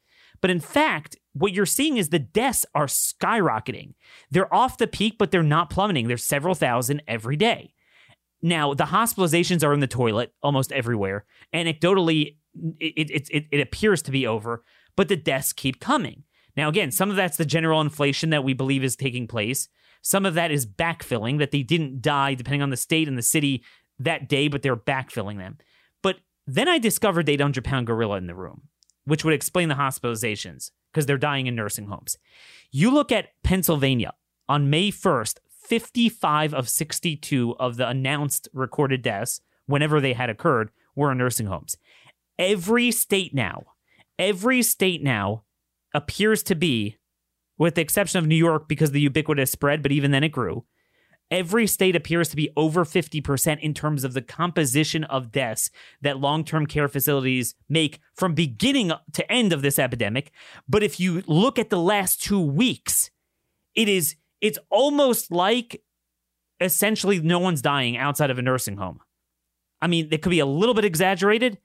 But in fact, what you're seeing is the deaths are skyrocketing. They're off the peak, but they're not plummeting. There's several thousand every day. Now, the hospitalizations are in the toilet almost everywhere. Anecdotally, it, it, it, it appears to be over, but the deaths keep coming. Now, again, some of that's the general inflation that we believe is taking place. Some of that is backfilling, that they didn't die, depending on the state and the city that day, but they're backfilling them. But then I discovered they the 800 pound gorilla in the room which would explain the hospitalizations because they're dying in nursing homes. You look at Pennsylvania on May 1st, 55 of 62 of the announced recorded deaths, whenever they had occurred, were in nursing homes. Every state now, every state now appears to be, with the exception of New York because the ubiquitous spread, but even then it grew, every state appears to be over 50% in terms of the composition of deaths that long term care facilities make from beginning to end of this epidemic. But if you look at the last two weeks, it is, it's almost like essentially no one's dying outside of a nursing home. I mean, it could be a little bit exaggerated.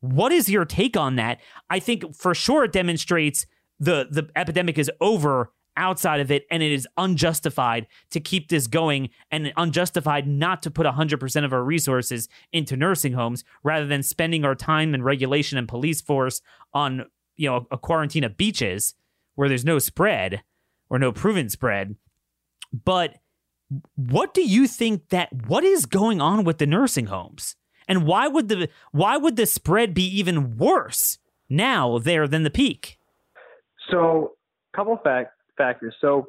What is your take on that? I think for sure it demonstrates the the epidemic is over outside of it and it is unjustified to keep this going and unjustified not to put 100% of our resources into nursing homes rather than spending our time and regulation and police force on you know a quarantine of beaches where there's no spread or no proven spread. But what do you think that what is going on with the nursing homes? And why would the why would the spread be even worse now there than the peak? So couple facts factors. So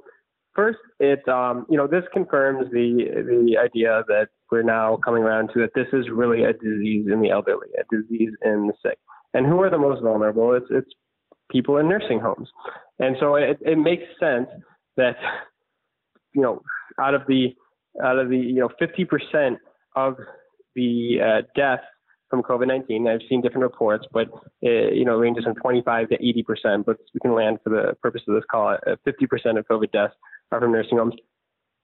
first, it um, you know this confirms the the idea that we're now coming around to that this is really a disease in the elderly, a disease in the sick. And who are the most vulnerable? It's it's people in nursing homes. And so it, it makes sense that you know out of the out of the you know 50% of the uh, deaths from COVID-19. I've seen different reports, but it, you know, ranges from 25 to 80 percent. But we can land for the purpose of this call at 50 percent of COVID deaths are from nursing homes.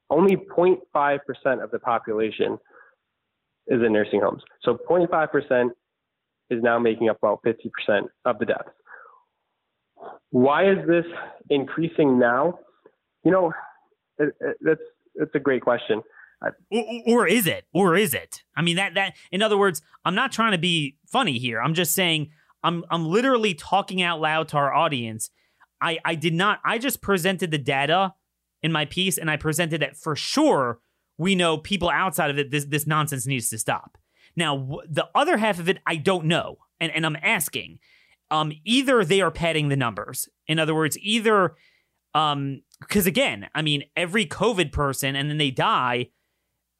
only 0.5% of the population is in nursing homes. So 0.5% is now making up about 50% of the deaths. Why is this increasing now? You know, that's that's a great question. Or, or, is it? Or is it? I mean that that in other words, I'm not trying to be funny here. I'm just saying I'm I'm literally talking out loud to our audience. I I did not I just presented the data in my piece and I presented that for sure we know people outside of it this this nonsense needs to stop. Now the other half of it I don't know. And and I'm asking um either they are padding the numbers. In other words, either um because again, I mean every covid person and then they die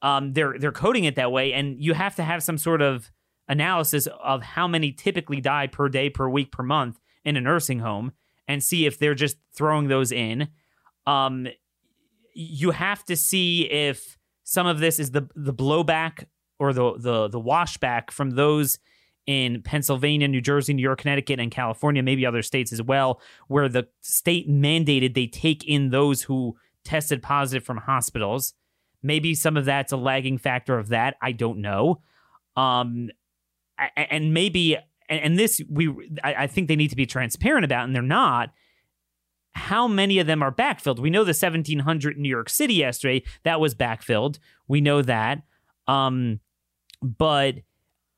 um, they're they're coding it that way, and you have to have some sort of analysis of how many typically die per day, per week, per month in a nursing home, and see if they're just throwing those in. Um, you have to see if some of this is the the blowback or the the the washback from those in Pennsylvania, New Jersey, New York, Connecticut, and California, maybe other states as well, where the state mandated they take in those who tested positive from hospitals. Maybe some of that's a lagging factor of that. I don't know. Um, and maybe, and this we, I think they need to be transparent about, and they're not. How many of them are backfilled? We know the 1700 in New York City yesterday that was backfilled. We know that. Um, but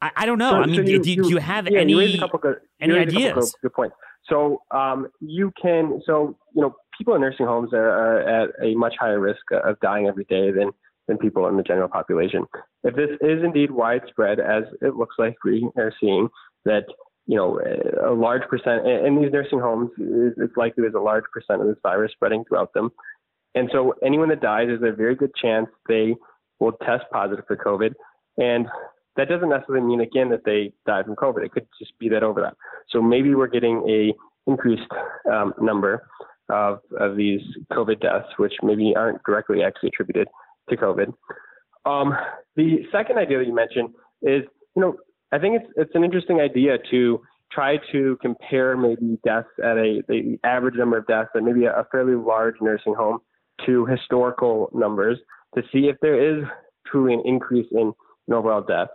I, I don't know. So, I mean, so you, do, you, do, you have yeah, any you good, any ideas? Good, good points. So um, you can, so you know, people in nursing homes are, are at a much higher risk of dying every day than than people in the general population. If this is indeed widespread, as it looks like we are seeing, that you know a large percent in these nursing homes, it's likely there's a large percent of this virus spreading throughout them, and so anyone that dies, there's a very good chance they will test positive for COVID, and that doesn't necessarily mean again that they died from COVID. It could just be that overlap. So maybe we're getting a increased um, number of, of these COVID deaths, which maybe aren't directly actually attributed to COVID. Um, the second idea that you mentioned is, you know, I think it's it's an interesting idea to try to compare maybe deaths at a the average number of deaths at maybe a, a fairly large nursing home to historical numbers to see if there is truly an increase in, in overall deaths.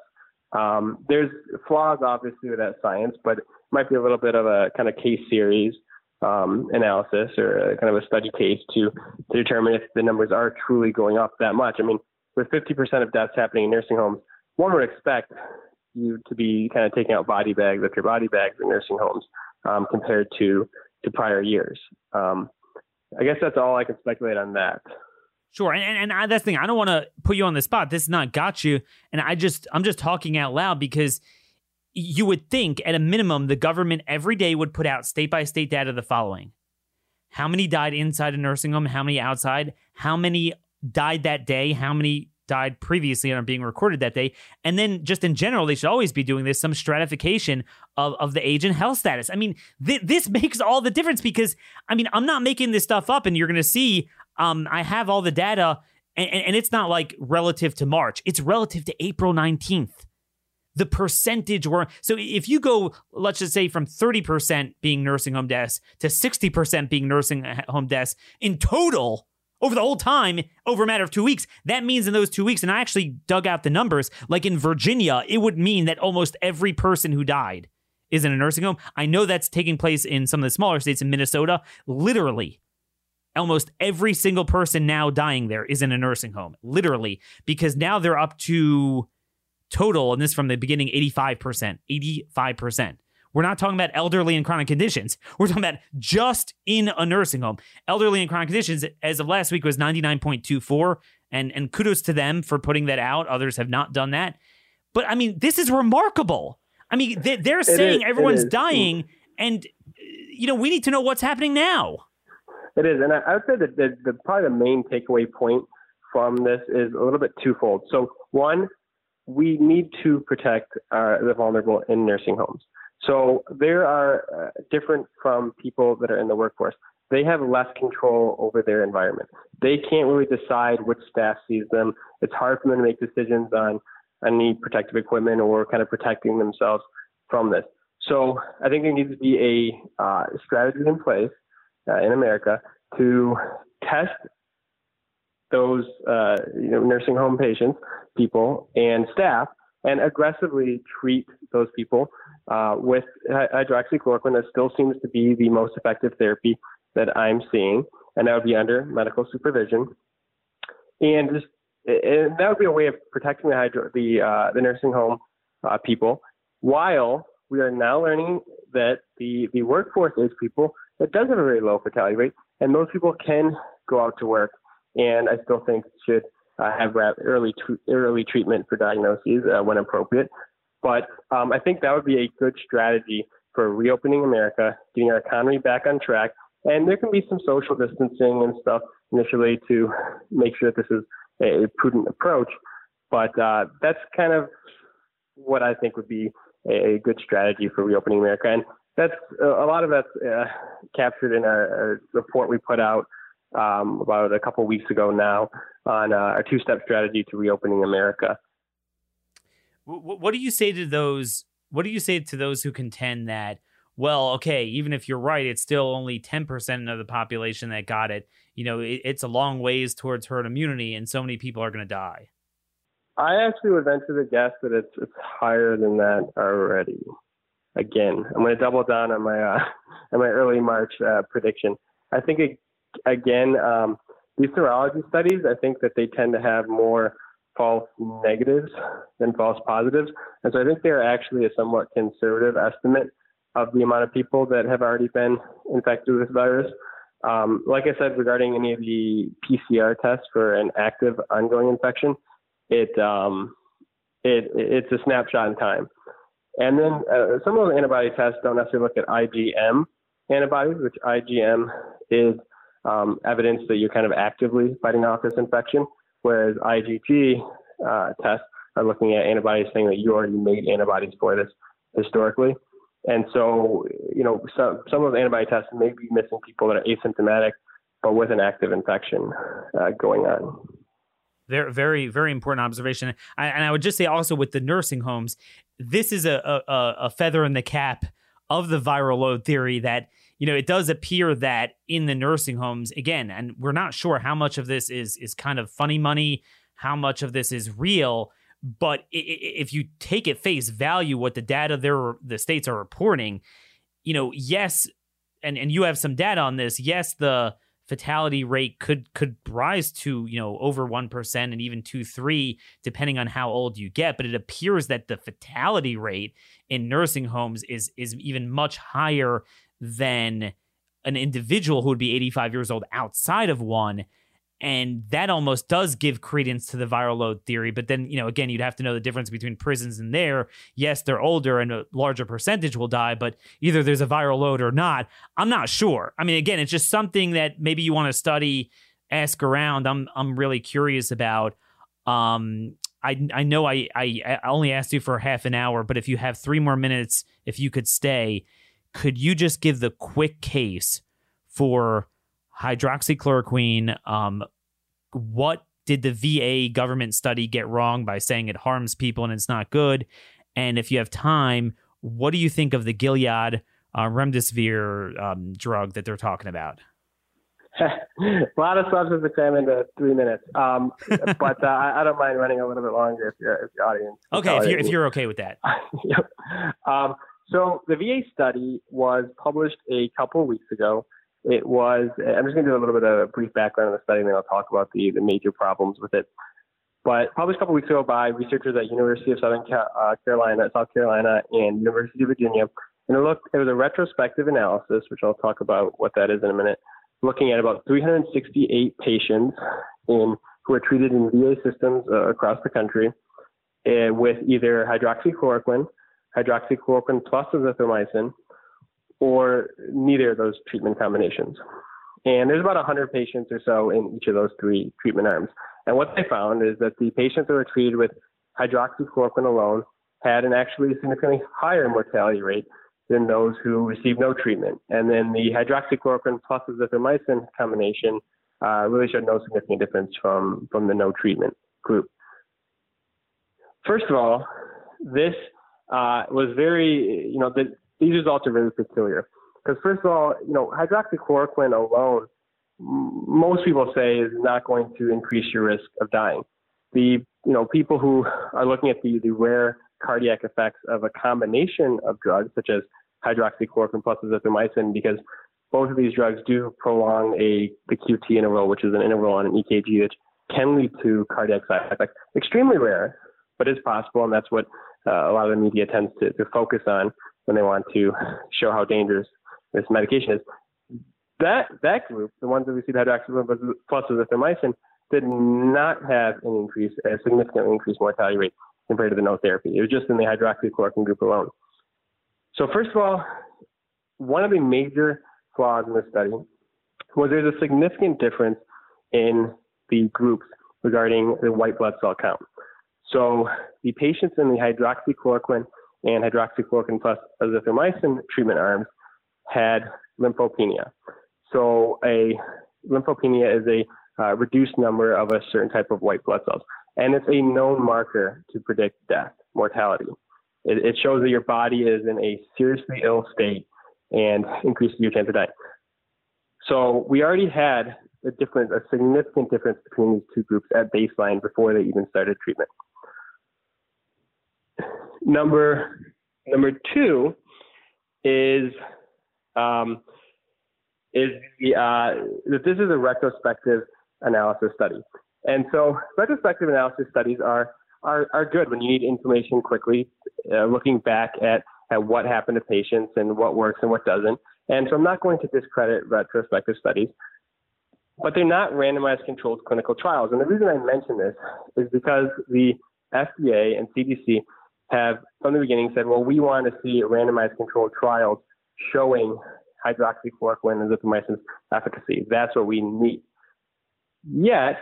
Um, there's flaws obviously with that science, but it might be a little bit of a kind of case series um, analysis or a, kind of a study case to, to determine if the numbers are truly going up that much. I mean, with 50% of deaths happening in nursing homes, one would expect you to be kind of taking out body bags after body bags in nursing homes um, compared to to prior years. Um, I guess that's all I can speculate on that. Sure, and and, and I, that's the thing. I don't want to put you on the spot. This is not got you, and I just I'm just talking out loud because you would think at a minimum the government every day would put out state by state data the following. How many died inside a nursing home? How many outside? How many died that day? How many died previously and are being recorded that day? And then just in general they should always be doing this some stratification of, of the age and health status. I mean th- this makes all the difference because i mean i'm not making this stuff up and you're going to see um, i have all the data and, and it's not like relative to march. It's relative to april 19th the percentage were so if you go let's just say from 30% being nursing home deaths to 60% being nursing home deaths in total over the whole time over a matter of two weeks that means in those two weeks and i actually dug out the numbers like in virginia it would mean that almost every person who died is in a nursing home. I know that's taking place in some of the smaller states in minnesota. Literally almost every single person now dying there is in a nursing home literally because now they're up to total, and this from the beginning, 85%. 85%. We're not talking about elderly and chronic conditions. We're talking about just in a nursing home. Elderly and chronic conditions, as of last week, was 99.24. And, and kudos to them for putting that out. Others have not done that. But I mean, this is remarkable. I mean, they, are saying is, everyone's dying, and you know we need to know what's happening now. It is, and I, I would say that the, the probably the main takeaway point from this is a little bit twofold. So one, we need to protect uh, the vulnerable in nursing homes. So there are uh, different from people that are in the workforce. They have less control over their environment. They can't really decide which staff sees them. It's hard for them to make decisions on any protective equipment or kind of protecting themselves from this. So I think there needs to be a uh, strategy in place uh, in America to test those uh, you know, nursing home patients, people, and staff, and aggressively treat those people uh, with hydroxychloroquine. That still seems to be the most effective therapy that I'm seeing, and that would be under medical supervision. And just and that would be a way of protecting the hydro, the uh, the nursing home uh, people, while we are now learning that the the workforce is people that does have a very low fatality rate, and those people can go out to work, and I still think should uh, have early early treatment for diagnoses uh, when appropriate. But um, I think that would be a good strategy for reopening America, getting our economy back on track, and there can be some social distancing and stuff initially to make sure that this is a prudent approach. But uh, that's kind of what I think would be a good strategy for reopening America. And that's a lot of that's uh, captured in a, a, report we put out um, about a couple weeks ago now on uh, a two-step strategy to reopening America. What do you say to those? What do you say to those who contend that? Well, okay, even if you're right, it's still only 10% of the population that got it. You know, it, it's a long ways towards herd immunity, and so many people are going to die. I actually would venture to guess that it's it's higher than that already. Again, I'm going to double down on my uh, on my early March uh, prediction. I think it, again um, these serology studies. I think that they tend to have more false negatives than false positives, and so I think they're actually a somewhat conservative estimate of the amount of people that have already been infected with this virus. Um, like I said, regarding any of the PCR tests for an active ongoing infection, it um, it it's a snapshot in time. And then uh, some of the antibody tests don't necessarily look at IgM antibodies, which IgM is um, evidence that you're kind of actively fighting off this infection, whereas IgG uh, tests are looking at antibodies saying that you already made antibodies for this historically. And so, you know, some, some of the antibody tests may be missing people that are asymptomatic, but with an active infection uh, going on. Very, very, very important observation. I, and I would just say also with the nursing homes, this is a, a, a feather in the cap of the viral load theory that you know it does appear that in the nursing homes again and we're not sure how much of this is is kind of funny money how much of this is real but if you take at face value what the data there the states are reporting you know yes and and you have some data on this yes the fatality rate could could rise to you know over 1% and even 2 3 depending on how old you get but it appears that the fatality rate in nursing homes is is even much higher than an individual who would be 85 years old outside of one. And that almost does give credence to the viral load theory. But then you know again you'd have to know the difference between prisons and there. Yes they're older and a larger percentage will die but either there's a viral load or not i'm not sure. I mean again it's just something that maybe you want to study ask around. I'm i'm really curious about. Um I, I know I, I, I only asked you for half an hour, but if you have three more minutes, if you could stay, could you just give the quick case for hydroxychloroquine. Um, what did the VA government study get wrong by saying it harms people and it's not good? And if you have time, what do you think of the Gilead uh, remdesivir um, drug that they're talking about? a lot of substance to cram into three minutes, um, but uh, I, I, don't mind running a little bit longer if, if your audience. Okay, if you're, if you're okay with that. yep. Um, so the VA study was published a couple of weeks ago. It was, I'm just going to do a little bit of a brief background on the study and then I'll talk about the, the major problems with it. But published a couple of weeks ago by researchers at University of Southern uh, Carolina, South Carolina, and University of Virginia. And it looked, it was a retrospective analysis, which I'll talk about what that is in a minute, looking at about 368 patients in who were treated in VA systems uh, across the country uh, with either hydroxychloroquine, hydroxychloroquine plus azithromycin, or neither of those treatment combinations. And there's about 100 patients or so in each of those three treatment arms. And what they found is that the patients that were treated with hydroxychloroquine alone had an actually significantly higher mortality rate than those who received no treatment. And then the hydroxychloroquine plus azithromycin combination uh, really showed no significant difference from, from the no treatment group. First of all, this uh, was very, you know, the, these results are very peculiar. Because first of all, you know, hydroxychloroquine alone most people say is not going to increase your risk of dying. The you know people who are looking at the, the rare cardiac effects of a combination of drugs such as hydroxychloroquine plus azithromycin because both of these drugs do prolong a the QT interval, which is an interval on an EKG, which can lead to cardiac side effects. Extremely rare, but is possible, and that's what uh, a lot of the media tends to, to focus on when they want to show how dangerous this medication is. That that group, the ones that received hydroxychloroquine plus azithromycin, did not have an increase, a significantly increased mortality rate compared to the no therapy. It was just in the hydroxychloroquine group alone. So first of all, one of the major flaws in this study was there's a significant difference in the groups regarding the white blood cell count. So the patients in the hydroxychloroquine and hydroxychloroquine plus azithromycin treatment arms had lymphopenia. So a lymphopenia is a uh, reduced number of a certain type of white blood cells, and it's a known marker to predict death, mortality. It, it shows that your body is in a seriously ill state and increases your chance of dying. So we already had a difference, a significant difference between these two groups at baseline before they even started treatment. Number number two is um, is the, uh, that this is a retrospective analysis study, and so retrospective analysis studies are are, are good when you need information quickly, uh, looking back at at what happened to patients and what works and what doesn't. And so I'm not going to discredit retrospective studies, but they're not randomized controlled clinical trials. And the reason I mention this is because the FDA and CDC have from the beginning said, well, we want to see randomized controlled trials showing hydroxychloroquine and azithromycin's efficacy. That's what we need. Yet,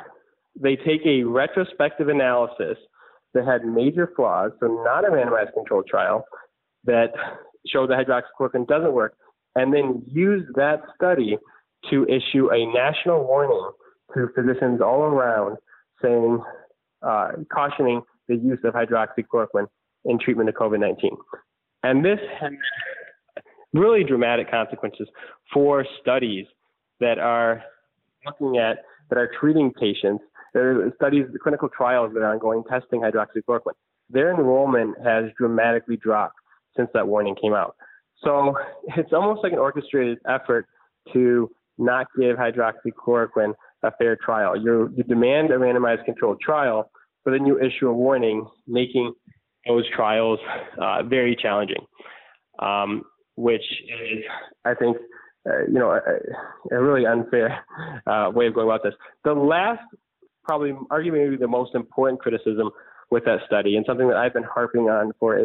they take a retrospective analysis that had major flaws, so not a randomized controlled trial, that showed that hydroxychloroquine doesn't work, and then use that study to issue a national warning to physicians all around saying, uh, cautioning the use of hydroxychloroquine in treatment of COVID 19. And this has really dramatic consequences for studies that are looking at, that are treating patients. There are studies, the clinical trials that are ongoing testing hydroxychloroquine. Their enrollment has dramatically dropped since that warning came out. So it's almost like an orchestrated effort to not give hydroxychloroquine a fair trial. you you demand a randomized controlled trial, but then you issue a warning, making those trials uh, very challenging, um, which is, I think, uh, you know, a, a really unfair uh, way of going about this. The last, probably arguably the most important criticism with that study, and something that I've been harping on for a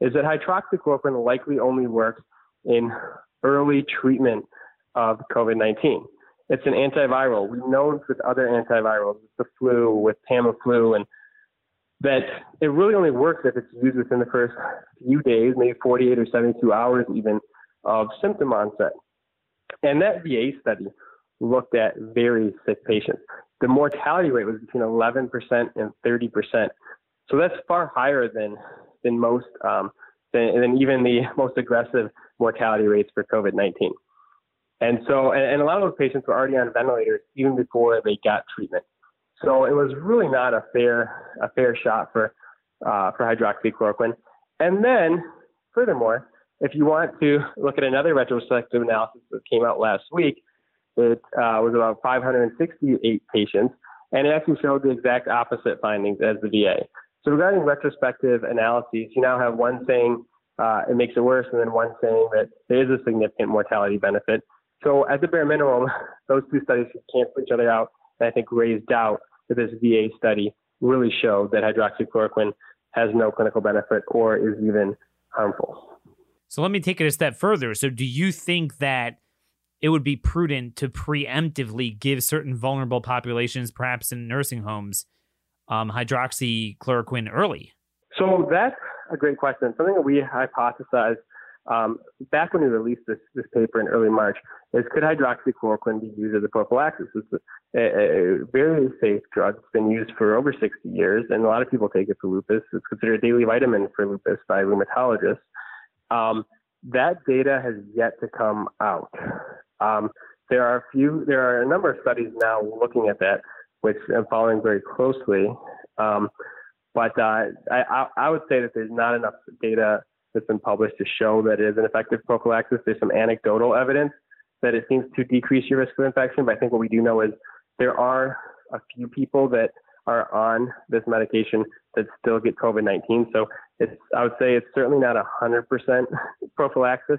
is that hydroxychloroquine likely only works in early treatment of COVID 19. It's an antiviral. We know with other antivirals, with the flu, with Tamiflu, and that it really only works if it's used within the first few days, maybe 48 or 72 hours even, of symptom onset. And that VA study looked at very sick patients. The mortality rate was between 11% and 30%. So that's far higher than than most, um, than, than even the most aggressive mortality rates for COVID-19. And so, and, and a lot of those patients were already on ventilators even before they got treatment. So it was really not a fair, a fair shot for, uh, for hydroxychloroquine. And then, furthermore, if you want to look at another retrospective analysis that came out last week, it uh, was about 568 patients, and it actually showed the exact opposite findings as the VA. So regarding retrospective analyses, you now have one saying uh, it makes it worse, and then one saying that there is a significant mortality benefit. So at the bare minimum, those two studies cancel each other out, I think raised doubt that this VA study really showed that hydroxychloroquine has no clinical benefit or is even harmful. So let me take it a step further. So do you think that it would be prudent to preemptively give certain vulnerable populations, perhaps in nursing homes, um, hydroxychloroquine early? So that's a great question. Something that we hypothesized um, back when we released this, this paper in early March is could hydroxychloroquine be used as a prophylaxis? It's a, a, very safe drug. It's been used for over 60 years, and a lot of people take it for lupus. It's considered a daily vitamin for lupus by rheumatologists. Um, that data has yet to come out. Um, there are a few, there are a number of studies now looking at that, which I'm following very closely. Um, but uh, I, I would say that there's not enough data that's been published to show that it is an effective prophylaxis. There's some anecdotal evidence that it seems to decrease your risk of infection, but I think what we do know is there are a few people that are on this medication that still get COVID-19. So it's, I would say it's certainly not 100% prophylaxis.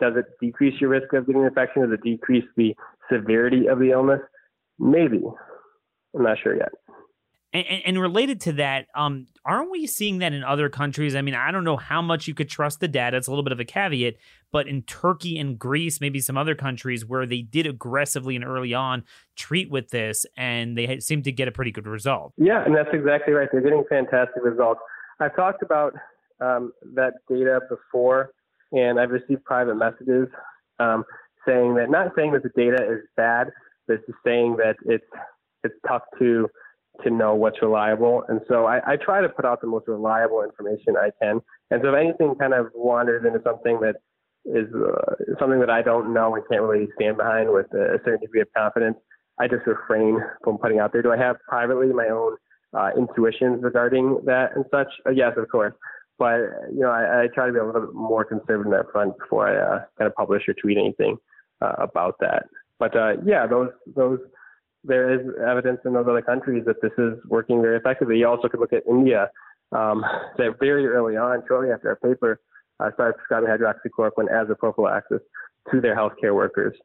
Does it decrease your risk of getting an infection? Does it decrease the severity of the illness? Maybe. I'm not sure yet. And, and, related to that, um, aren't we seeing that in other countries? I mean, I don't know how much you could trust the data. It's a little bit of a caveat, but in Turkey and Greece, maybe some other countries where they did aggressively and early on treat with this, and they seem to get a pretty good result. Yeah, and that's exactly right. They're getting fantastic results. I've talked about um, that data before, and I've received private messages um, saying that, not saying that the data is bad, but just saying that it's it's tough to to know what's reliable. And so I, I, try to put out the most reliable information I can. And so if anything kind of wanders into something that is uh, something that I don't know and can't really stand behind with a certain degree of confidence, I just refrain from putting out there. Do I have privately my own uh, intuitions regarding that and such? Uh, yes, of course. But you know, I, I, try to be a little bit more conservative in that front before I uh, kind of publish or tweet anything uh, about that. But uh, yeah, those those there is evidence in those other countries that this is working very effectively. You also could look at India, um, that very early on, shortly after our paper, uh, started prescribing hydroxychloroquine as a prophylaxis to their healthcare workers.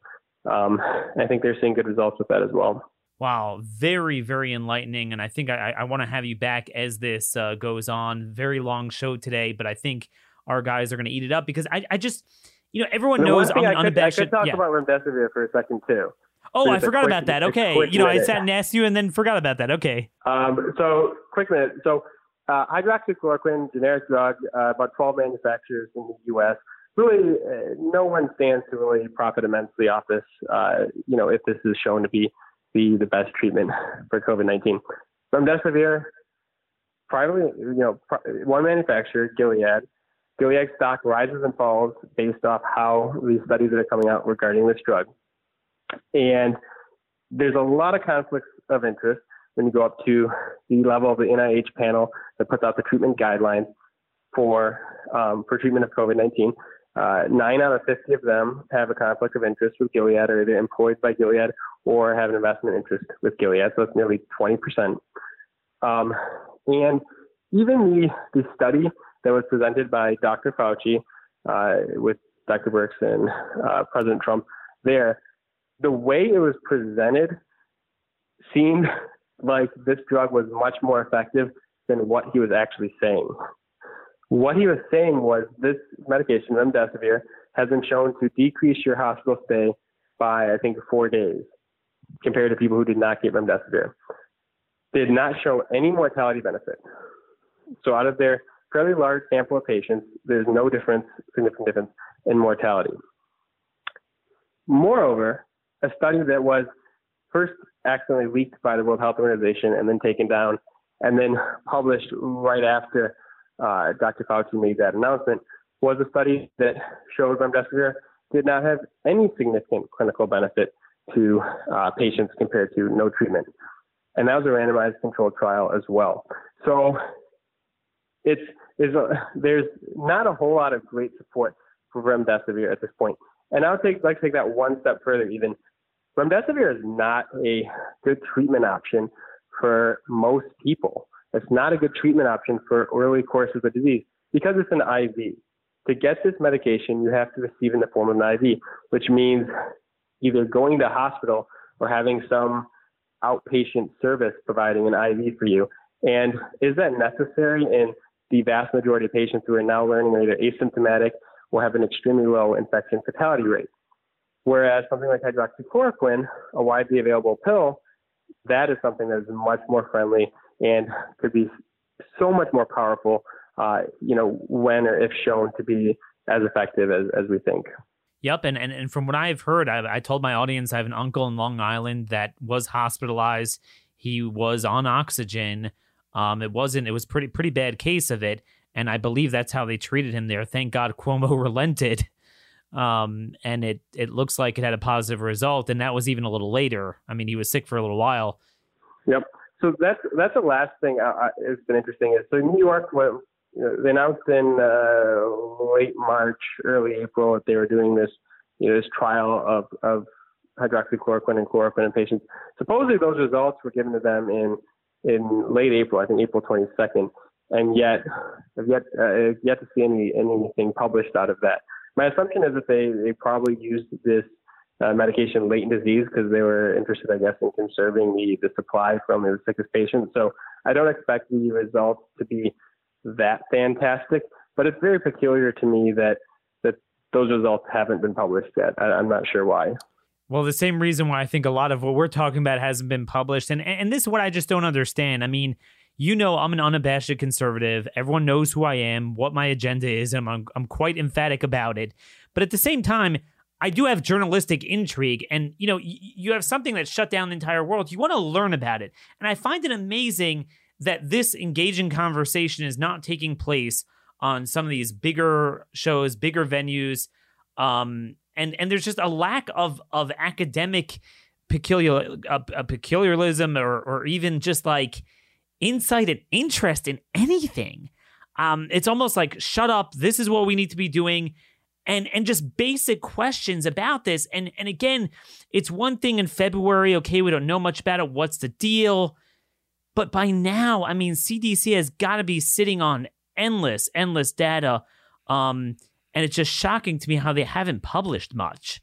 Um, I think they're seeing good results with that as well. Wow, very, very enlightening. And I think I, I want to have you back as this uh, goes on. Very long show today, but I think our guys are going to eat it up because I, I just, you know, everyone knows I'm I could, I could talk yeah. about remdesivir for a second too. Oh, I forgot quick, about that. Okay, you know, minute. I sat and asked you, and then forgot about that. Okay. Um, so, quick minute. So, uh, hydroxychloroquine, generic drug, uh, about 12 manufacturers in the U.S. Really, uh, no one stands to really profit immensely off this. Uh, you know, if this is shown to be the the best treatment for COVID-19. Remdesivir, privately, you know, one manufacturer, Gilead. Gilead stock rises and falls based off how these studies that are coming out regarding this drug. And there's a lot of conflicts of interest when you go up to the level of the NIH panel that puts out the treatment guidelines for um, for treatment of COVID-19. Uh, nine out of 50 of them have a conflict of interest with Gilead, or they're employed by Gilead, or have an investment interest with Gilead. So it's nearly 20%. Um, and even the, the study that was presented by Dr. Fauci uh, with Dr. Birx and uh, President Trump there the way it was presented seemed like this drug was much more effective than what he was actually saying. What he was saying was this medication, remdesivir, has been shown to decrease your hospital stay by, I think, four days compared to people who did not get remdesivir. Did not show any mortality benefit. So out of their fairly large sample of patients, there's no difference, significant difference in mortality. Moreover, a study that was first accidentally leaked by the World Health Organization and then taken down and then published right after uh, Dr. Fauci made that announcement was a study that showed remdesivir did not have any significant clinical benefit to uh, patients compared to no treatment. And that was a randomized controlled trial as well. So it's, there's, a, there's not a whole lot of great support for remdesivir at this point. And I would take, like to take that one step further even remdesivir is not a good treatment option for most people. It's not a good treatment option for early courses of disease because it's an IV. To get this medication, you have to receive in the form of an IV, which means either going to the hospital or having some outpatient service providing an IV for you. And is that necessary in the vast majority of patients who are now learning that are either asymptomatic or have an extremely low infection fatality rate? Whereas something like hydroxychloroquine, a widely available pill, that is something that is much more friendly and could be so much more powerful, uh, you know, when or if shown to be as effective as, as we think. Yep, and, and and from what I've heard, I, I told my audience I have an uncle in Long Island that was hospitalized. He was on oxygen. Um, it wasn't. It was pretty pretty bad case of it, and I believe that's how they treated him there. Thank God Cuomo relented um, and it it looks like it had a positive result, and that was even a little later. I mean, he was sick for a little while. Yep. So that's that's the last thing I, I, it's been interesting is so New York what you know, they announced in uh, late March, early April that they were doing this you know this trial of of hydroxychloroquine and chloroquine in patients. Supposedly those results were given to them in in late April, I think April 22nd, and yet have yet uh, yet to see any anything published out of that. My assumption is that they they probably used this uh, medication late in disease because they were interested, I guess, in conserving the the supply from the sickest patients. So I don't expect the results to be that fantastic, but it's very peculiar to me that that those results haven't been published yet. I, I'm not sure why. Well, the same reason why I think a lot of what we're talking about hasn't been published. And and this is what I just don't understand. I mean, you know I'm an unabashed conservative. Everyone knows who I am, what my agenda is, and I'm I'm quite emphatic about it. But at the same time, I do have journalistic intrigue, and you know, y- you have something that shut down the entire world. You want to learn about it, and I find it amazing that this engaging conversation is not taking place on some of these bigger shows, bigger venues. Um, and and there's just a lack of of academic peculiar uh, uh, peculiarism or or even just like insight and interest in anything. Um, it's almost like shut up. This is what we need to be doing. And, and just basic questions about this. And, and again, it's one thing in February. Okay, we don't know much about it. What's the deal? But by now, I mean, CDC has got to be sitting on endless, endless data. Um, and it's just shocking to me how they haven't published much.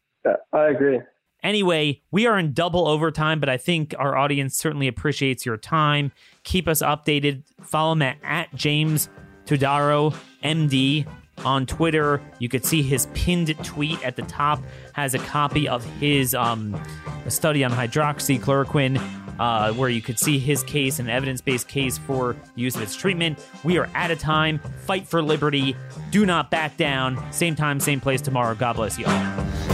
I agree. Anyway, we are in double overtime, but I think our audience certainly appreciates your time. Keep us updated. Follow him at, James Todaro MD on Twitter. You could see his pinned tweet at the top has a copy of his um, study on hydroxychloroquine uh, where you could see his case, an evidence based case for use of its treatment. We are out of time. Fight for liberty. Do not back down. Same time, same place tomorrow. God bless you all.